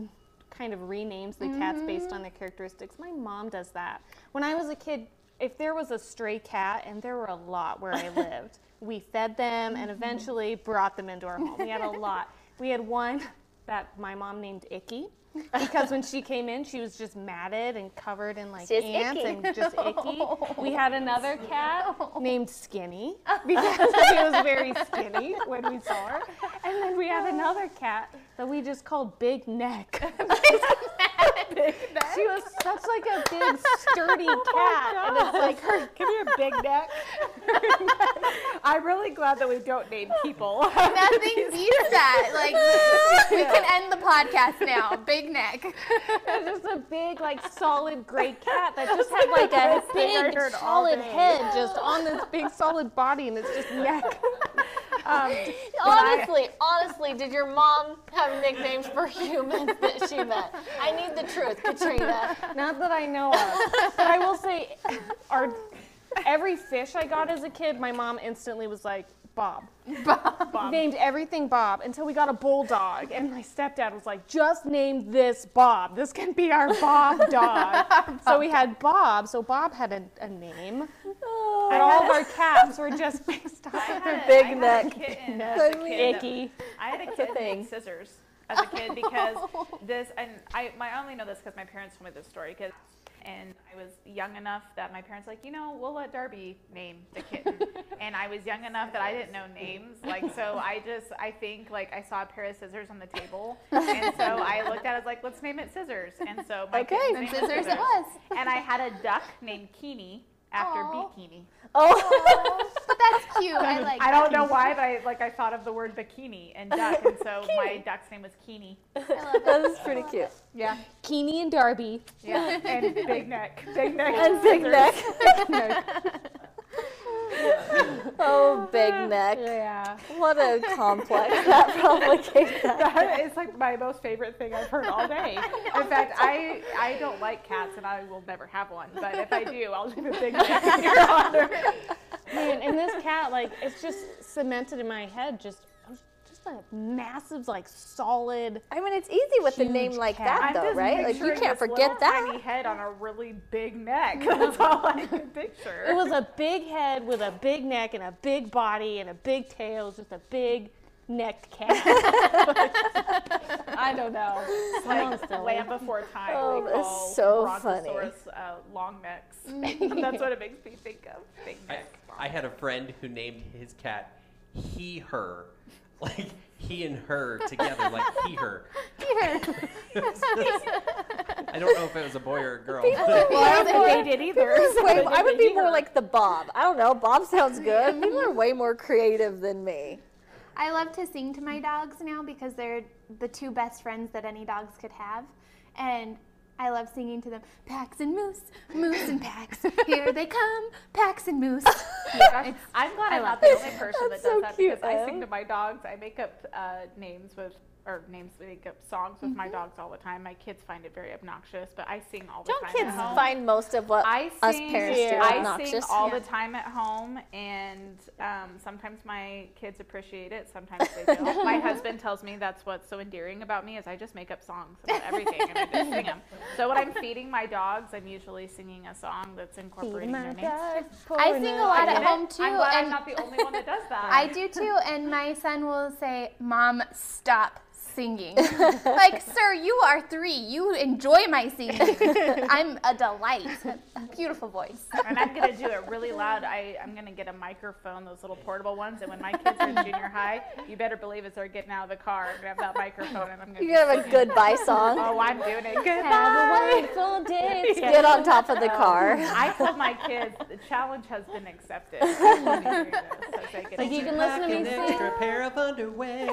kind of renames the cats based mm-hmm. on their characteristics. My mom does that. When I was a kid, if there was a stray cat, and there were a lot where I lived, we fed them and mm-hmm. eventually brought them into our home. We had a lot. We had one that my mom named Icky. Because when she came in, she was just matted and covered in like She's ants icky. and just icky. We had another cat named Skinny because she was very skinny when we saw her. And then we had another cat that we just called Big Neck. She was such like a big sturdy cat, and it's like her. Come here, big neck. I'm really glad that we don't name people. Nothing beats that. Like, we can end the podcast now. Big neck. It was just a big, like, solid gray cat that just had like a big, solid head just on this big, solid body, and it's just neck. Um, honestly, honestly, did your mom have nicknames for humans that she met? I need the truth, Katrina. Not that I know of. But I will say, our every fish I got as a kid, my mom instantly was like, Bob. Bob. Bob. Named everything Bob until we got a bulldog. And my stepdad was like, just name this Bob. This can be our Bob dog. so we had Bob. So Bob had a, a name. Oh, and all of our cats were just based on Big I had neck. a kitten as a kid that- Icky. I had a a kitten thing. Scissors as a kid because oh. this, and I, my, I only know this because my parents told me this story. Cause, and I was young enough that my parents were like, you know, we'll let Darby name the kitten. and I was young enough that I didn't know names. Like, so I just, I think like I saw a pair of scissors on the table, and so I looked at it I was like, let's name it Scissors. And so my Okay. And was scissors it was. And I had a duck named Keeny after Aw. Bikini. Oh, that's cute. I like I don't know why, but I like I thought of the word bikini and duck, and so my duck's name was Keeny. I love that is pretty cute. Yeah, Keeney and Darby. yeah, and big neck, big neck, And big scissors. neck. Oh, big neck. Yeah. What a complex that probably gave that. That is like my most favorite thing I've heard all day. In fact, I I don't like cats, and I will never have one. But if I do, I'll do the big neck in your honor. Man, and this cat, like, it's just cemented in my head. Just, just a massive, like, solid. I mean, it's easy with a name Huge like cat. that, I'm though, just right? Like, you picturing can't this forget little that. Tiny head on a really big neck. That's all I can picture. It was a big head with a big neck and a big body and a big tail. Just a big necked cat. I don't know. Sounds silly. Land Before Time. Oh, they that's so funny. Uh, long necks. Mm-hmm. That's what it makes me think of. Big I, neck. I had a friend who named his cat he her. Like he and her together, like he her. He, her. I don't know if it was a boy or a girl. Well, I don't think they did either. so Wait, they I would be either. more like the Bob. I don't know. Bob sounds good. People are way more creative than me. I love to sing to my dogs now because they're the two best friends that any dogs could have. And I love singing to them, Pax and Moose, Moose and Pax. Here they come, Pax and Moose. Gosh, I'm glad I I'm not the only person that does so that cute, because I sing to my dogs. I make up uh, names with or names make up songs with my dogs all the time. My kids find it very obnoxious, but I sing all the time. Don't time. kids at home. find most of what I sing, us sing, parents do I obnoxious? sing all the time at home, and um, sometimes my kids appreciate it. Sometimes they don't. my husband tells me that's what's so endearing about me is I just make up songs about everything and I just sing them. So when I'm feeding my dogs, I'm usually singing a song that's incorporating their names. I sing a lot at it? home too, I'm glad I'm not the only one that does that. I do too. And my son will say, "Mom, stop." Singing. like, sir, you are three. You enjoy my singing. I'm a delight. Beautiful voice. and I'm gonna do it really loud. I, I'm gonna get a microphone, those little portable ones, and when my kids are in junior high, you better believe as they're getting out of the car, I'm gonna have that microphone, and I'm gonna. You be have a goodbye song. Oh, I'm doing it. Goodbye. Have a wonderful day. Get on top of the car. I told my kids the challenge has been accepted. I'm gonna be doing this as I get Like you can listen to me sing, extra pair of underwear.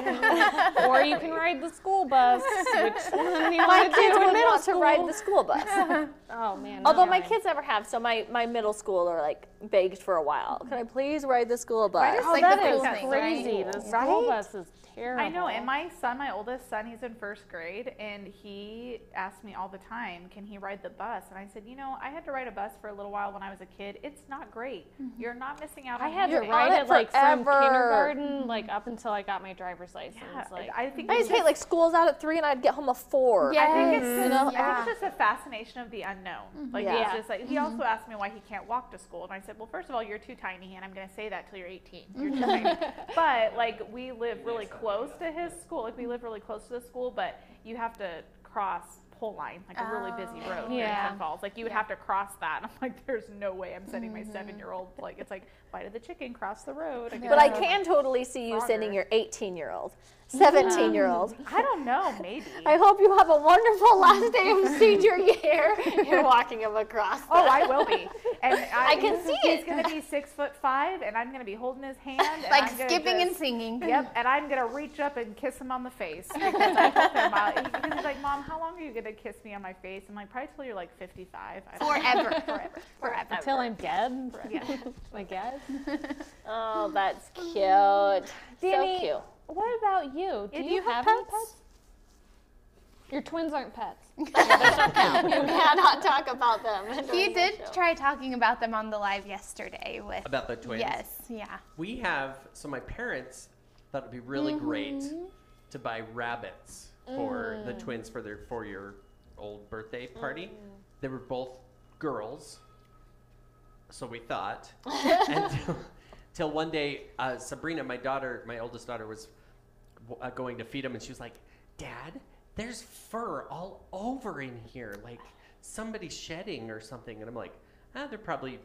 or you can ride the school bus. Which one do you My want to kids do in would middle want to ride the school bus. Oh man. Oh, Although no. my kids never have, so my, my middle schooler like begged for a while. Can I please ride the school bus? is Oh, like that the is cool thing, crazy. right? The school Right? bus is terrible. I know, and my son, my oldest son, he's in first grade, and he asks me all the time, "Can he ride the bus?" And I said, "You know, I had to ride a bus for a little while when I was a kid. It's not great. Mm-hmm. You're not missing out I on had to ride on it it like from forever. kindergarten, mm-hmm. like up until I got my driver's license. Yeah, like I think I it's used to hate like school's out at three and I'd get home at four. Yeah. I think it's Yes. just, You know? I think it's just a fascination of the unknown. Mm-hmm. Like Yeah. it's just like he also asked me why he can't walk to school, and I said, well, first of all, you're too tiny, and I'm going to say that till you're 18. You're too tiny. But like we live really close to his school. Like we live really close to the school, but you have to cross pole line, like a really busy Oh. road here in Yeah. Twin Falls. Like you would have to cross that. And I'm like, there's no way I'm sending my mm-hmm. seven year old. Like it's like why did the chicken, cross the road. I But I can totally see you Frogger. sending your 18 year old, 17 year old. I don't know, maybe. I hope you have a wonderful last day of senior year. You're walking him across. Oh, I will be. And I, I can see he's it. going to be six foot five, and I'm going to be holding his hand. Like I'm gonna skipping and singing. Yep, and I'm gonna reach up and kiss him on the face because I told him uh, he- because he's like, "Mom, how long are you gonna kiss me on my face?" I'm like, "Probably till you're like 55." I don't. Forever. Forever. Forever. until I'm dead. Yeah. I guess. Oh, that's cute. Danny, so cute. What about you? Do Yeah, you, have, any pets? Your twins aren't pets. You cannot talk about them. He did show. try talking about them on the live yesterday with. About the twins. Yes. Yeah. We have so my parents thought it'd be really great Mm-hmm. to buy rabbits for Mm. the twins for their four year old birthday party. They were both girls, so we thought. Until till one day, uh, Sabrina, my daughter, my oldest daughter, was w- uh, going to feed him, and she was like, "Dad, there's fur all over in here, like somebody's shedding or something." And I'm like, "Ah, they're probably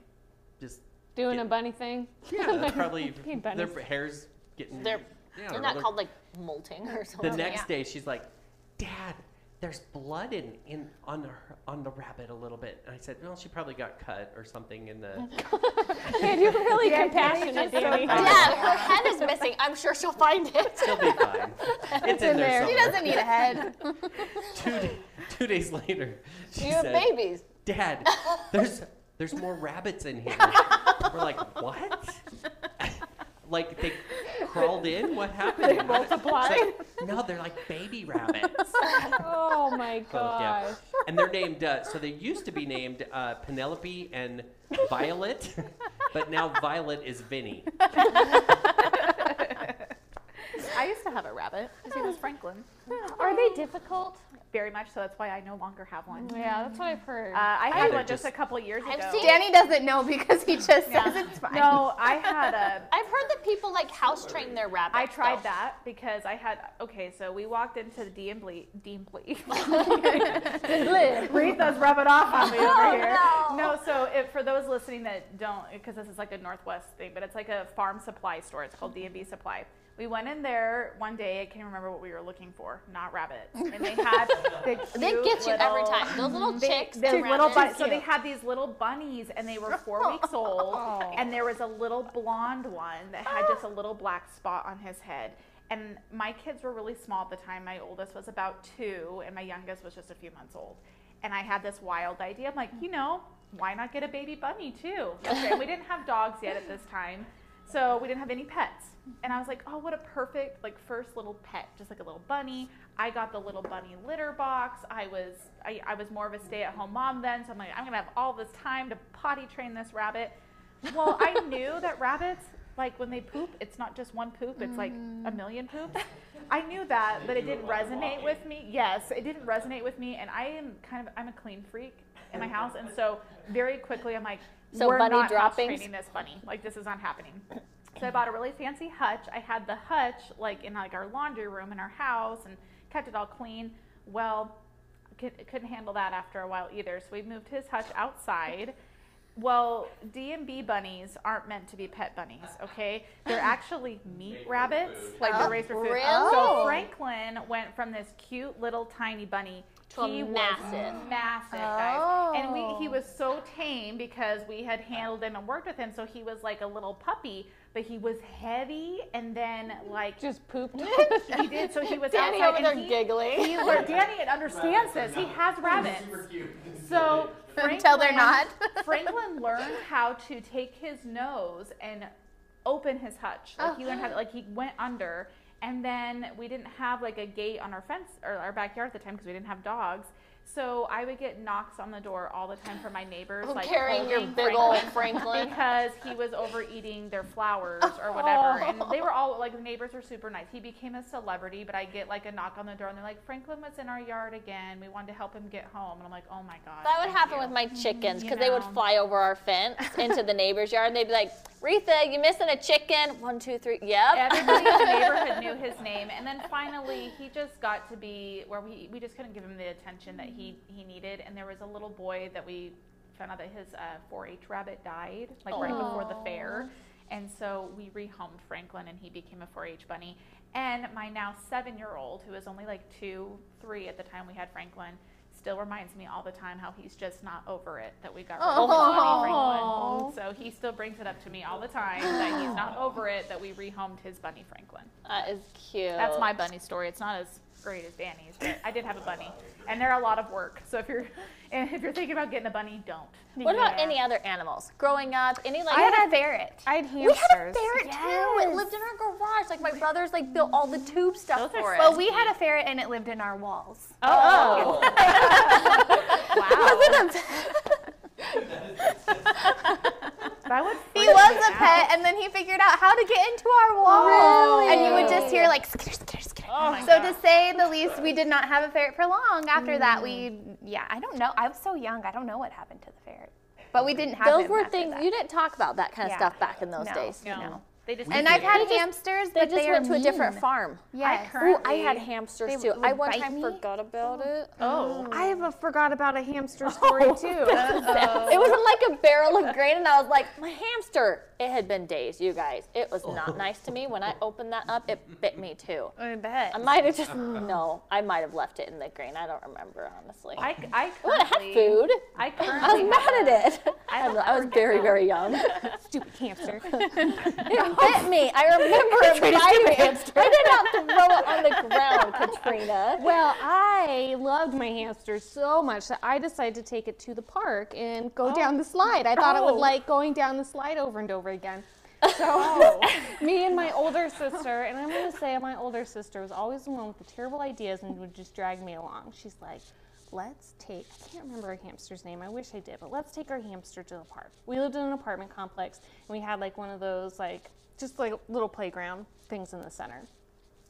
just Doing Yeah. a bunny thing. yeah, they're probably Hey, their hair's getting. They're, yeah, they're or not they're- called like molting or something. The next yeah. day, she's like, "Dad, there's blood in, in on her on the rabbit a little bit." And I said, "Well, she probably got cut or something in the." Man, you're really compassionate, Danny. Dad, her head is missing. I'm sure she'll find it. She'll be fine. It's in there. She doesn't need a head. Two, da- two days later, she You have said, babies. "Dad, there's there's more rabbits in here." We're like, "What?" like they crawled in? What happened? They multiplied? no, they're like baby rabbits. Oh my Oh, yeah. And they're named, uh, so they used to be named uh, Penelope and Violet, but now Violet is Vinny. I used to have a rabbit. His name was Franklin. Are they difficult? Very much so. That's why I no longer have one. Uh, Yeah, that's what I've heard. I had They're one just just- a couple years I've ago. seen- Danny doesn't know because he just Yeah. says it's fine. No, I had a. I've heard that people like house train their rabbits. I tried though. that because I had okay. So we walked into the D and Ble Dean Ble. Retha's rubbing off on me over here. Oh, no. No, so if, for those listening that don't, because this is like a Northwest thing, but it's like a farm supply store. It's called D&B Supply. We went in there one day. I can't remember what we were looking for. Not rabbits, and they had the cute They get you every time. Those little they, chicks. they and little bun- so they had these little bunnies, and they were four weeks old. Oh. And there was a little blonde one that had just a little black spot on his head. And my kids were really small at the time. My oldest was about two, and my youngest was just a few months old. And I had this wild idea. I'm like, you know, why not get a baby bunny too? Okay, we didn't have dogs yet at this time. So we didn't have any pets. And I was like, oh, what a perfect like first little pet, just like a little bunny. I got the little bunny litter box. I was I, I was more of a stay-at-home mom then, so I'm like, I'm gonna have all this time to potty train this rabbit. Well, I knew that rabbits, like when they poop, it's not just one poop, it's like a mm. million poops. I knew that, but it didn't resonate with me. Yes, it didn't resonate with me, and I am kind of I'm a clean freak in my house, and so very quickly I'm like, So we're bunny not house droppings? training this bunny. Like this is not happening. So I bought a really fancy hutch. I had the hutch like in like our laundry room in our house and kept it all clean. Well, could, couldn't handle that after a while either. So we moved his hutch outside. Well, D&B bunnies aren't meant to be pet bunnies, okay? They're actually meat rabbits, like they're oh, raised for food. really? So Franklin went from this cute little tiny bunny To a he was massive. massive, guys. And we, he oh. was so tame because we had handled him and worked with him. So he was like a little puppy, but he was heavy and then like Just pooped. he did. So he was Danny outside over there and he, giggling. He, learned- Danny understands this. He has rabbits. So Until they're Franklin- not. Franklin learned how to take his nose and open his hutch. Like he oh. learned how to, like he went under, and then we didn't have like a gate on our fence or our backyard at the time because we didn't have dogs. So I would get knocks on the door all the time from my neighbors, oh, like Carrying your big old Franklin. because he was overeating their flowers or whatever. And oh. they were all like the neighbors were super nice. He became a celebrity, but I get like a knock on the door and they're like, Franklin was in our yard again. We wanted to help him get home. And I'm like, oh my god. That would happen you." with my chickens because they would fly over our fence into the neighbor's yard and they'd be like, Retha, you missing a chicken? One, two, three. Yep. Everybody in the neighborhood knew his name, and then finally he just got to be where we we just couldn't give him the attention that he he needed. And there was a little boy that we found out that his uh, 4-H rabbit died like right before the fair, and so we rehomed Franklin, and he became a 4-H bunny. And my now seven-year-old, who was only like two, three at the time we had Franklin. Still reminds me all the time how he's just not over it that we got rid of his bunny Franklin. So he still brings it up to me all the time that he's not over it that we rehomed his bunny Franklin. That is cute. That's my bunny story. It's not as great as Danny's, but I did have a bunny, and they're a lot of work. So if you're eh, if you're thinking about getting a bunny, don't. What about any other animals? Growing up, any like I had a ferret. I had hamsters. we had a hamsters. ferret too. It lived in our garage. Like my brothers like built all the tube stuff Those for it. Well, we had a ferret and it lived in our walls. Oh, wow. that would. He was me a pet, and then he figured out how to get into our walls. And you would just hear like skitter, skitter, skitter. my so God. to say the least, we did not have a ferret for long. After that, we yeah, I don't know. I was so young. I don't know what happened to the ferret, but we didn't have Those him were after things that. you didn't talk about that kind of Yeah. stuff back in those No. days. No. No. They just. And I've had They just- hamsters, They but they went are to a different farm. Yes. currently- Ooh, I had hamsters too. I one time me. forgot about it. Oh. oh. I have a forgot about a hamster oh. story too. It was in like a barrel of grain, and I was like, my hamster. It had been days, you guys. It was not oh. nice to me. When I opened that up, it bit me too. I bet. I might have just no. I might have left it in the grain. I don't remember honestly. I, I Well, it had food. I currently I was mad at it. I, have a I was very, very young. Stupid hamster. It bit me. I remember it biting it. I did not throw it on the ground, Katrina. Well, I loved my hamster so much that I decided to take it to the park and go oh. down the slide. I thought it would Oh. like going down the slide over and over again. Oh. Me and my older sister, and I'm going to say my older sister was always the one with the terrible ideas and would just drag me along. She's like, let's take, I can't remember our hamster's name, I wish I did, but let's take our hamster to the park. We lived in an apartment complex and we had like one of those, like, just like little playground things in the center.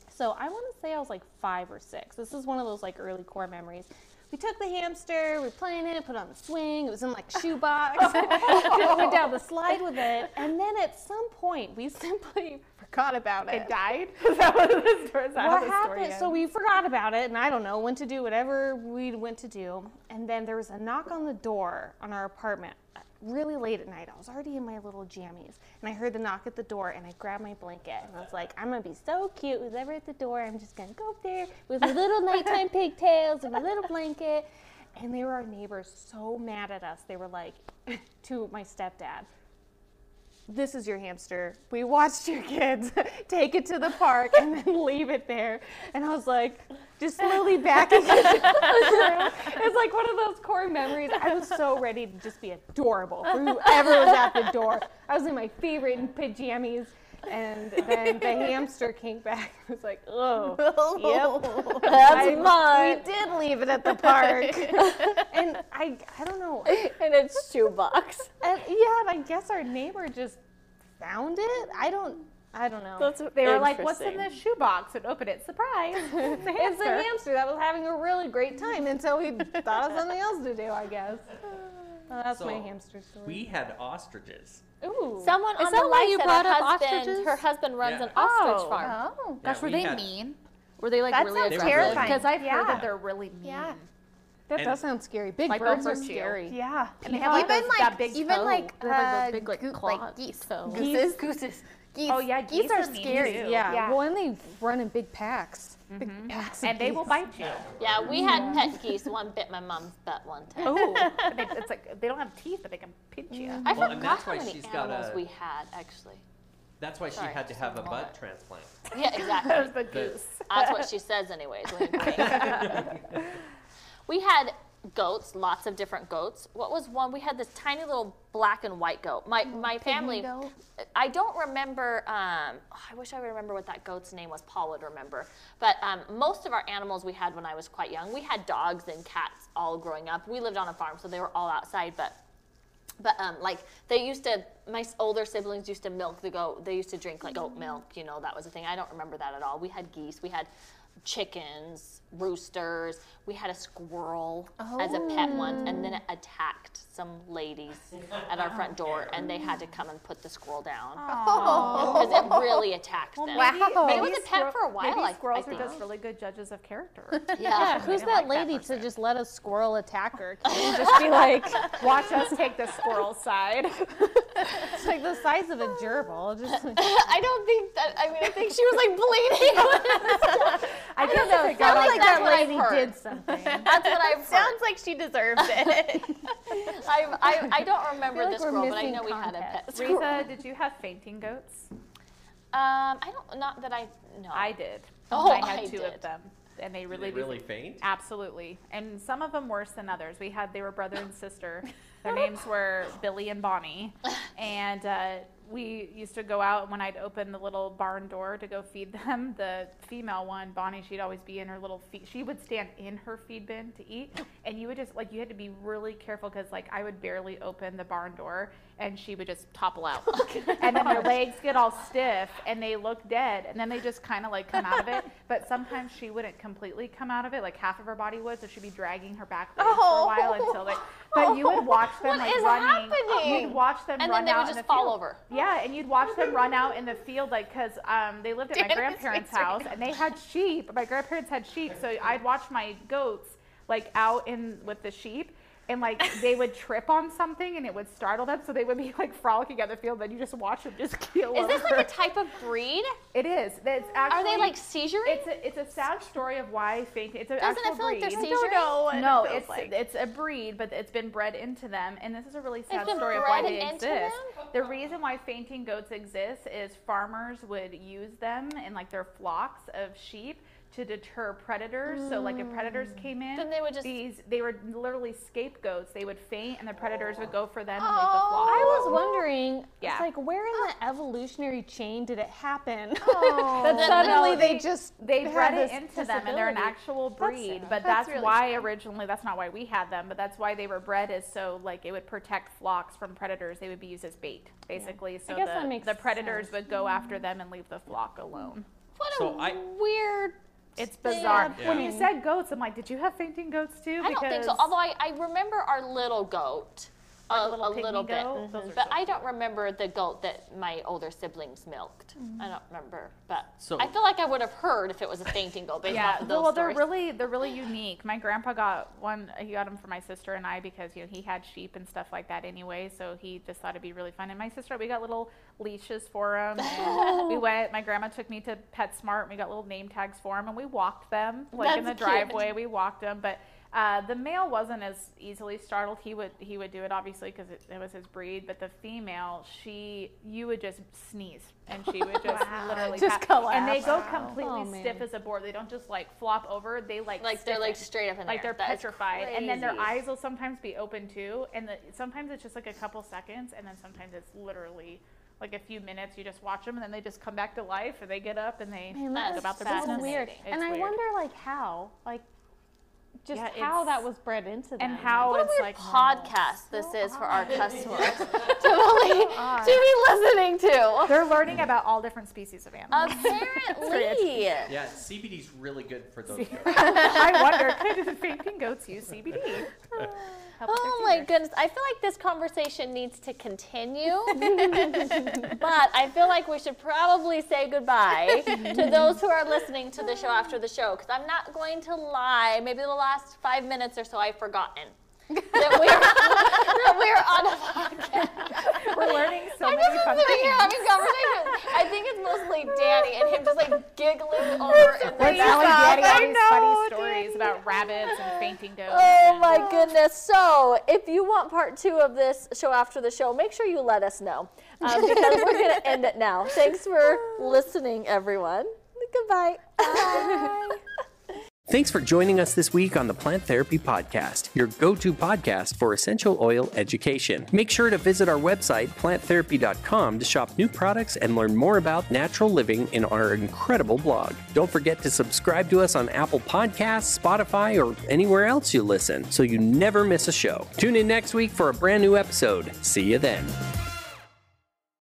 So I want to say I was like five or six. This is one of those like early core memories. We took the hamster, we were playing it, put it on the swing. It was in like a shoebox. went down the slide with it, and then at some point we simply forgot about it. It died. Is that what the story? Is What happened? So we forgot about it, and I don't know, went to do whatever we went to do. And then there was a knock on the door on our apartment really late at night. I was already in my little jammies, and I heard the knock at the door, and I grabbed my blanket, and I was like, I'm gonna be so cute. Who's ever at the door? I'm just gonna go up there with my little nighttime pigtails and my little blanket. And they were our neighbors so mad at us. They were like, to my stepdad, this is your hamster. We watched your kids take it to the park and then leave it there. And I was like, just slowly backing room. It's like one of those core memories. I was so ready to just be adorable for whoever was at the door. I was in my favorite pajamas. And then the hamster came back. I was like, oh, yep. That's I- mine. We did leave it at the park. and I, I don't know. And it's shoebox. And yeah, and I guess our neighbor just found it. I don't, I don't know. That's They were like, "What's in this shoebox?" And open it, surprise! It's a It's a hamster. hamster that was having a really great time until we thought of something else to do, I guess. Uh, that's my hamster story. We had ostriches. Ooh. Someone Is on that the why live you said brought her up husband, ostriches? her husband runs Yeah. an ostrich Oh. farm. Oh. Gosh, Yeah, were we they had- mean? Were they like That really sounds They aggressive? really- Because I've heard Yeah. that they're really mean. Yeah. That And- does sound scary. Big Like birds are hurt you. scary. Yeah. And they have like, even those- like that big even toe. like They have, like, uh, those big, like, goo- claws, like geese. so- Gooses. Gooses. Geese. Oh, yeah, geese, geese are are mean, scary. too. Yeah. Yeah. Well, and they run in big packs. Big mm-hmm. packs. of And they will bite you. Yeah, we had pet geese. One bit my mom's butt one time. Oh, they, it's like they don't have teeth, but they can pinch you. Mm. I Well, and forgot that's how many she's got animals a- we had actually. That's why she had to have a butt it. transplant. Yeah, exactly. There's the goose. That's what she says, anyways. Wink, wink. we had goats, lots of different goats. What was one? We had this tiny little black and white goat. My my family. goat. I don't remember. Um, I wish I would remember what that goat's name was. Paul would remember. But um, most of our animals we had when I was quite young. We had dogs and cats all growing up. We lived on a farm, so they were all outside. But but um, like they used to, my older siblings used to milk the goat. They used to drink like oat milk. You know, that was a thing. I don't remember that at all. We had geese. We had chickens, roosters. We had a squirrel as a pet once, and then it attacked some ladies at our front door, and they had to come and put the squirrel down because um, it really attacked them. Wow. It was a pet for a while. Maybe I- I squirrels are just really good judges of character. Yeah. Who's that like that lady to just let a squirrel attack her? Can you just be like, Watch us take the squirrel side. it's like the size of a gerbil. Just like, I don't think that. I mean, I think she was like bleeding. I I guess don't know. It it sounds like like that's that what I've lady did something. That's what I've heard. Sounds like she deserved it. I, I, I don't remember like this we're girl, but I missing know we had a pet context. squirrel. Risa, did you have fainting goats? Um, I don't. Not that I know. I did. Oh, I had I two did. of them, and they Did really they really faint? Absolutely, and some of them worse than others. We had they were brother and sister. Their names were Billy and Bonnie, and uh, we used to go out when I'd open the little barn door to go feed them. The female one, Bonnie, she'd always be in her little feed. She would stand in her feed bin to eat, and you would just like you had to be really careful because like I would barely open the barn door, and she would just topple out, oh and then their legs get all stiff, and they look dead, and then they just kind of like come out of it. But sometimes she wouldn't completely come out of it, like half of her body would, so she'd be dragging her back legs for a oh. while until they. But you would watch them What like is running. happening? You'd watch them And run then they would just fall field. over. Yeah, and you'd watch them run out in the field, like, because um, they lived at my grandparents' house, and they had sheep. My grandparents had sheep, so I'd watch my goats like out in with the sheep, and like they would trip on something, and it would startle them, so they would be like frolicking out the field. Then you just watch them just keel Is this over. like a type of breed? It is. It's actually. Are they like seizure? It's a it's a sad story of why fainting. It's a Doesn't actual it feel like they're breed. seizure? know what No, it it's like. it's a breed, but it's been bred into them, and this is a really sad story of why bred they into exist. them? The reason why fainting goats exist is farmers would use them in like their flocks of sheep to deter predators. So like if predators mm. came in, Then they would just- these they were literally scapegoats. They would faint, and the predators would go for them and Oh. leave the flock. I was wondering, Yeah. it's like, where in the evolutionary chain did it happen? Oh. that suddenly no, they, they- just they had bred it this into them and they're an actual breed sad. but That's that's, really why originally that's not why we had them but that's why they were bred is so like it would protect flocks from predators they would be used as bait basically so guess the, that makes the predators sense. would go after them and leave the flock alone what a So I- weird. It's bizarre Yeah. when you said goats i'm like did you have fainting goats too I don't think so. Because- Although I, I remember our little goat. Like a, a little a little bit, goat? Those mhm. but so I don't remember the goat that my older siblings milked. I don't remember, but So- I feel like I would have heard if it was a fainting goat based yeah, off of those well, they're really they're really unique. My grandpa got one. He got them for my sister and I because you know he had sheep and stuff like that anyway. So he just thought it'd be really fun. And my sister, we got little leashes for them. we went. My grandma took me to PetSmart. and We got little name tags for them, and we walked them like in the cute. driveway. We walked them, but. Uh, the male wasn't as easily startled. He would he would do it obviously because it, it was his breed. But the female, she you would just sneeze and she would just literally Just pat- and they go completely Oh, stiff as a board. They don't just like flop over. They like Like they're like straight up in the like air. they're That's petrified, and then their eyes will sometimes be open too. And the, sometimes it's just like a couple seconds, and then sometimes it's literally. Like a few minutes, you just watch them, and then they just come back to life, and they get up and they Man, go about is their so business. weird. It's and I weird. wonder, like, how, like, just Yeah, how that was bred into them. and how What a it's weird like normal. podcast this is for our customers to, really, to be listening to. They're learning about all different species of animals. Apparently. Yeah, CBD's really good for those goats. I wonder, could the fainting goats use CBD? Help with their Oh my goodness. I feel like this conversation needs to continue. but I feel like we should probably say goodbye to those who are listening to the show after the show because I'm not going to lie. Maybe the last five minutes or so I've forgotten that we're, that we're on a podcast. We're learning so I'm many fun sitting here having conversations. I think it's mostly Danny and him just like giggling over We're telling Daddy all these know, funny stories about rabbits and fainting goats. Oh and- my goodness. So, if you want part two of this show after the show, make sure you let us know um, because we're going to end it now. Thanks for listening, everyone. Goodbye. Bye. Thanks for joining us this week on the Plant Therapy Podcast, your go to podcast for essential oil education. Make sure to visit our website, planttherapy.com, to shop new products and learn more about natural living in our incredible blog. Don't forget to subscribe to us on Apple Podcasts, Spotify, or anywhere else you listen so you never miss a show. Tune in next week for a brand new episode. See you then.